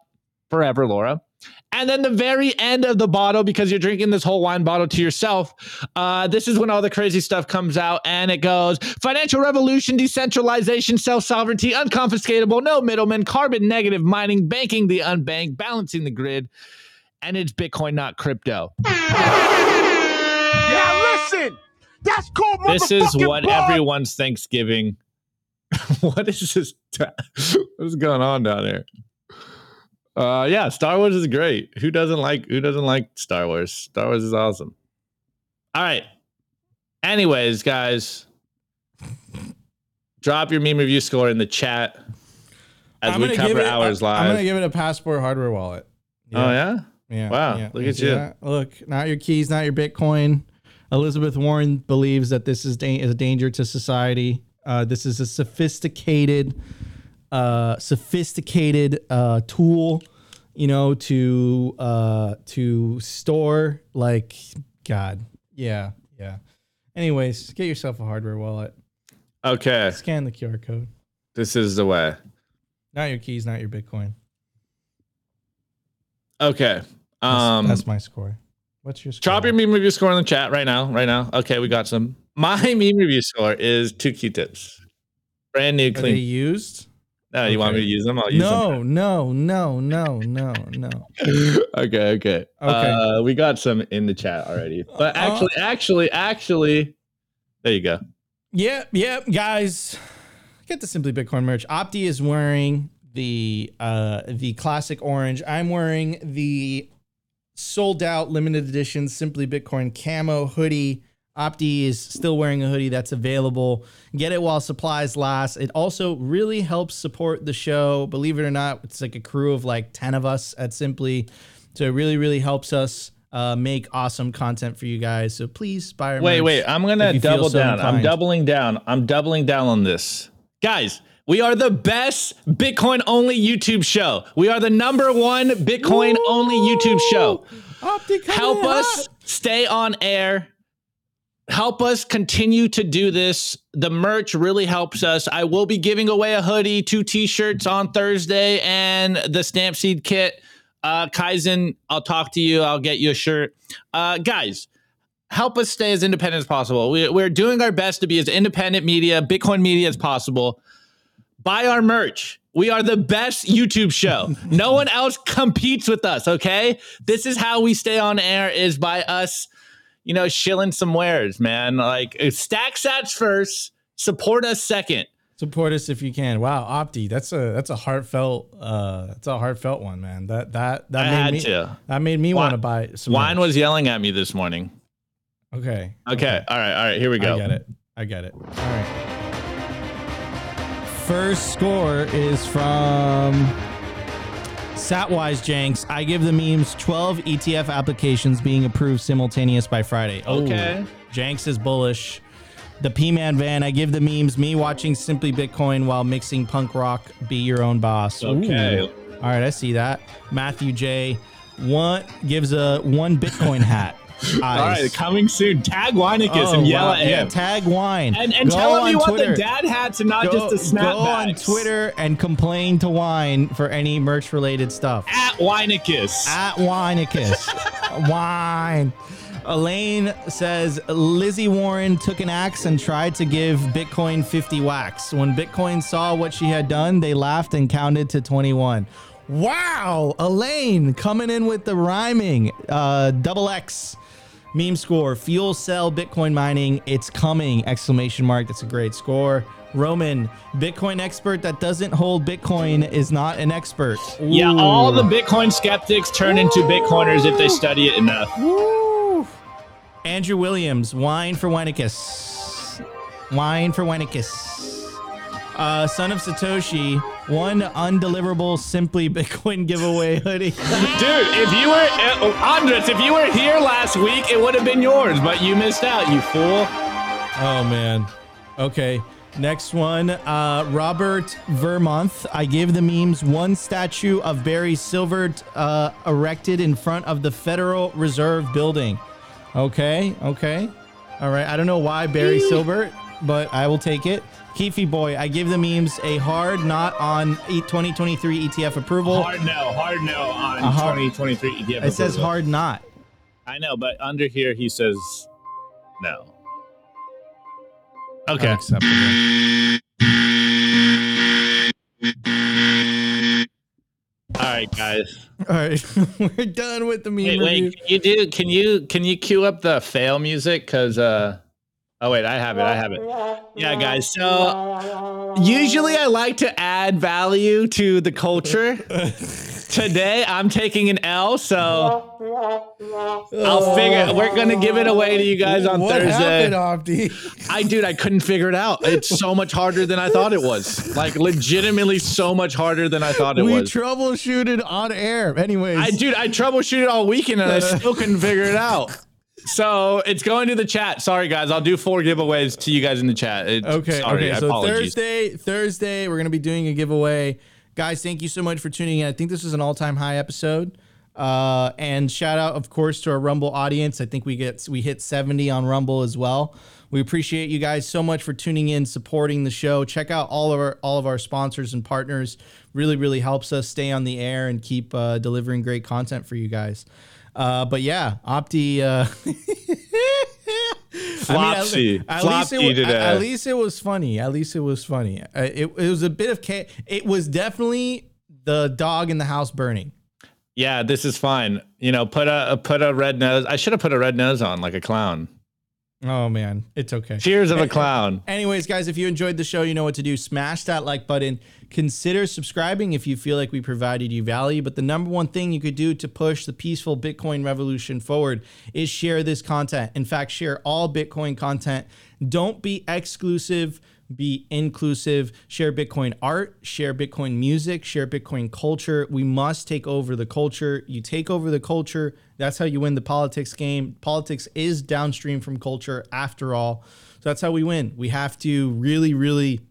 forever, Laura. And then the very end of the bottle, because you're drinking this whole wine bottle to yourself, uh, this is when all the crazy stuff comes out and it goes financial revolution, decentralization, self sovereignty, unconfiscatable, no middlemen, carbon negative mining, banking the unbanked, balancing the grid. And it's Bitcoin, not crypto. Yeah, listen. That's called This is what blood. everyone's Thanksgiving. what is this? what is going on down here? Uh, yeah, Star Wars is great. Who doesn't like Who doesn't like Star Wars? Star Wars is awesome. All right. Anyways, guys, drop your meme review score in the chat as I'm we cover it- hours live. I'm gonna give it a passport hardware wallet. Oh yeah. Yeah. Wow, yeah. look at you. that? Look, not your keys, not your Bitcoin. Elizabeth Warren believes that this is, da- is a danger to society. Uh, this is a sophisticated, uh, sophisticated uh, tool, you know, to uh, to store like God. Yeah, yeah. Anyways, get yourself a hardware wallet. Okay, Scan the QR code. this is the way. Not your keys, not your Bitcoin. Okay. That's, Um, that's my score. What's your score? Drop your meme review score in the chat right now. Right now. Okay, we got some. My meme review score is two Q-tips. Brand new, Are they clean. used? No, you want me to use them? I'll use them. No, no, no, no, no, no. okay, okay. Okay. Uh, we got some in the chat already. But Uh, actually, actually, actually, there you go. Yep, yep, guys. Get the Simply Bitcoin merch. Opti is wearing the uh the classic orange. I'm wearing the sold out limited edition Simply Bitcoin camo hoodie. Opti is still wearing a hoodie that's available. Get it while supplies last. It also really helps support the show. Believe it or not, it's like a crew of like 10 of us at Simply. So it really, really helps us uh, make awesome content for you guys. So please buy our Wait, wait. I'm you feel double so down. I'm doubling down. I'm doubling down on this, guys. We are the best Bitcoin only YouTube show. We are the number one Bitcoin only YouTube show. Opti help us stay on air help us continue to do this. The merch really helps us. I will be giving away a hoodie two t-shirts on thursday and the stamp seed kit. Uh kaizen i'll talk to you. I'll get you a shirt. Uh guys help us stay as independent as possible. We, we're doing our best to be as independent media bitcoin media as possible. Buy our merch. We are the best YouTube show. no one else competes with us, okay? This is how we stay on air is by us, you know, shilling some wares, man. Like uh, stack sats first, support us second. Support us if you can. Wow, Opti, that's a that's a heartfelt uh that's a heartfelt one, man. That that that I made had me to. that made me want to buy some. Wine was yelling at me this morning. okay. Okay, all right, all right, here we go. I get it. I get it. All right. First score is from Satwise Janks. I give the memes 12 ETF applications being approved simultaneous by Friday. Oh, Okay. Janks is bullish. The P Man Van. I give the memes me watching Simply Bitcoin while mixing punk rock. Be your own boss. Okay. Ooh. All right, I see that. Matthew J. One gives a one Bitcoin hat. All right, coming soon. Tag Weinicus Oh, and yell wow. at him. Yeah, tag wine. and and tell him you want the dad hats and not Go, just the snapbacks. go on Twitter and complain to Wine for any merch related stuff. At Weinicus. At Wineicus. Wine. Elaine says Lizzie Warren took an axe and tried to give Bitcoin 50 whacks. When Bitcoin saw what she had done, they laughed and counted to 21. Wow, Elaine coming in with the rhyming. Uh, double X. Meme score, fuel cell Bitcoin mining, it's coming! Exclamation mark. That's a great score. Roman, Bitcoin expert that doesn't hold Bitcoin is not an expert. Yeah, all the Bitcoin skeptics turn into Bitcoiners if they study it enough. Woo! Andrew Williams, wine for Weinicus. Wine for Wenicus. Uh, Son of Satoshi, one undeliverable Simply Bitcoin giveaway hoodie. Dude, if you were uh, Andres, if you were here last week, it would have been yours, but you missed out, you fool. Oh man. Okay. Next one, uh, Robert Vermonth. I gave the memes one statue of Barry Silbert uh, erected in front of the Federal Reserve Building. Okay, okay. All right. I don't know why Barry Silbert, but I will take it. Keefy Boy, I give the memes a hard not on E- 2023 ETF approval. Hard no, hard no on hard- 2023 ETF. It says hard not. I know, but under here he says no. Okay. All right, guys. All right. We're done with the meme Wait, review. wait, can you do can you can you cue up the fail music? Cause uh oh wait, I have it, I have it. Yeah, guys. So usually I like to add value to the culture. Today I'm taking an L, so I'll figure we're gonna give it away to you guys on what Thursday. happened, Opti? I dude, I couldn't figure it out. It's so much harder than I thought it was. Like legitimately so much harder than I thought it we was. We troubleshooted on air. Anyways, I dude, I troubleshooted all weekend and I still couldn't figure it out. So it's going to the chat. Sorry guys, I'll do four giveaways to you guys in the chat. It- Okay. sorry, okay. So apologies. Thursday, Thursday, we're gonna be doing a giveaway. Guys, thank you so much for tuning in. I think this is an all-time high episode. Uh, and shout out, of course, to our Rumble audience. I think we get we hit 70 on Rumble as well. We appreciate you guys so much for tuning in, supporting the show. Check out all of our all of our sponsors and partners. Really, really helps us stay on the air and keep uh, delivering great content for you guys. Uh, but yeah, Opti. Uh, Flopsy. at, at least it, today. at least it was funny. At least it was funny. Uh, it, it was a bit of cha- It was definitely the dog in the house burning. yeah, this is fine. You know, put a put a red nose. I should have put a red nose on like a clown. Oh man, it's okay. Cheers of a clown. Anyways, guys, if you enjoyed the show, you know what to do. Smash that like button. Consider subscribing if you feel like we provided you value. But the number one thing you could do to push the peaceful Bitcoin revolution forward is share this content. In fact, share all Bitcoin content. Don't be exclusive, be inclusive. Share Bitcoin art, share Bitcoin music, share Bitcoin culture. We must take over the culture. You take over the culture, that's how you win the politics game. Politics is downstream from culture after all. So that's how we win. We have to really, really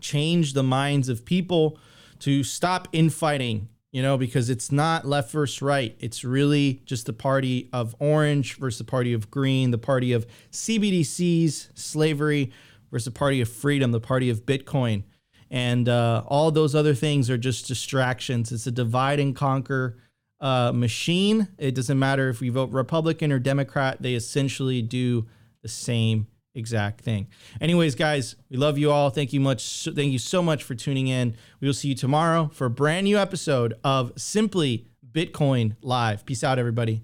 change the minds of people to stop infighting, you know, because it's not left versus right. It's really just the party of orange versus the party of green, the party of CBDCs, slavery versus the party of freedom, the party of Bitcoin. And uh, all those other things are just distractions. It's a divide and conquer uh, machine. It doesn't matter if we vote Republican or Democrat, they essentially do the same exact thing. Anyways, guys, we love you all. Thank you much. Thank you so much for tuning in. We will see you tomorrow for a brand new episode of Simply Bitcoin Live. Peace out, everybody.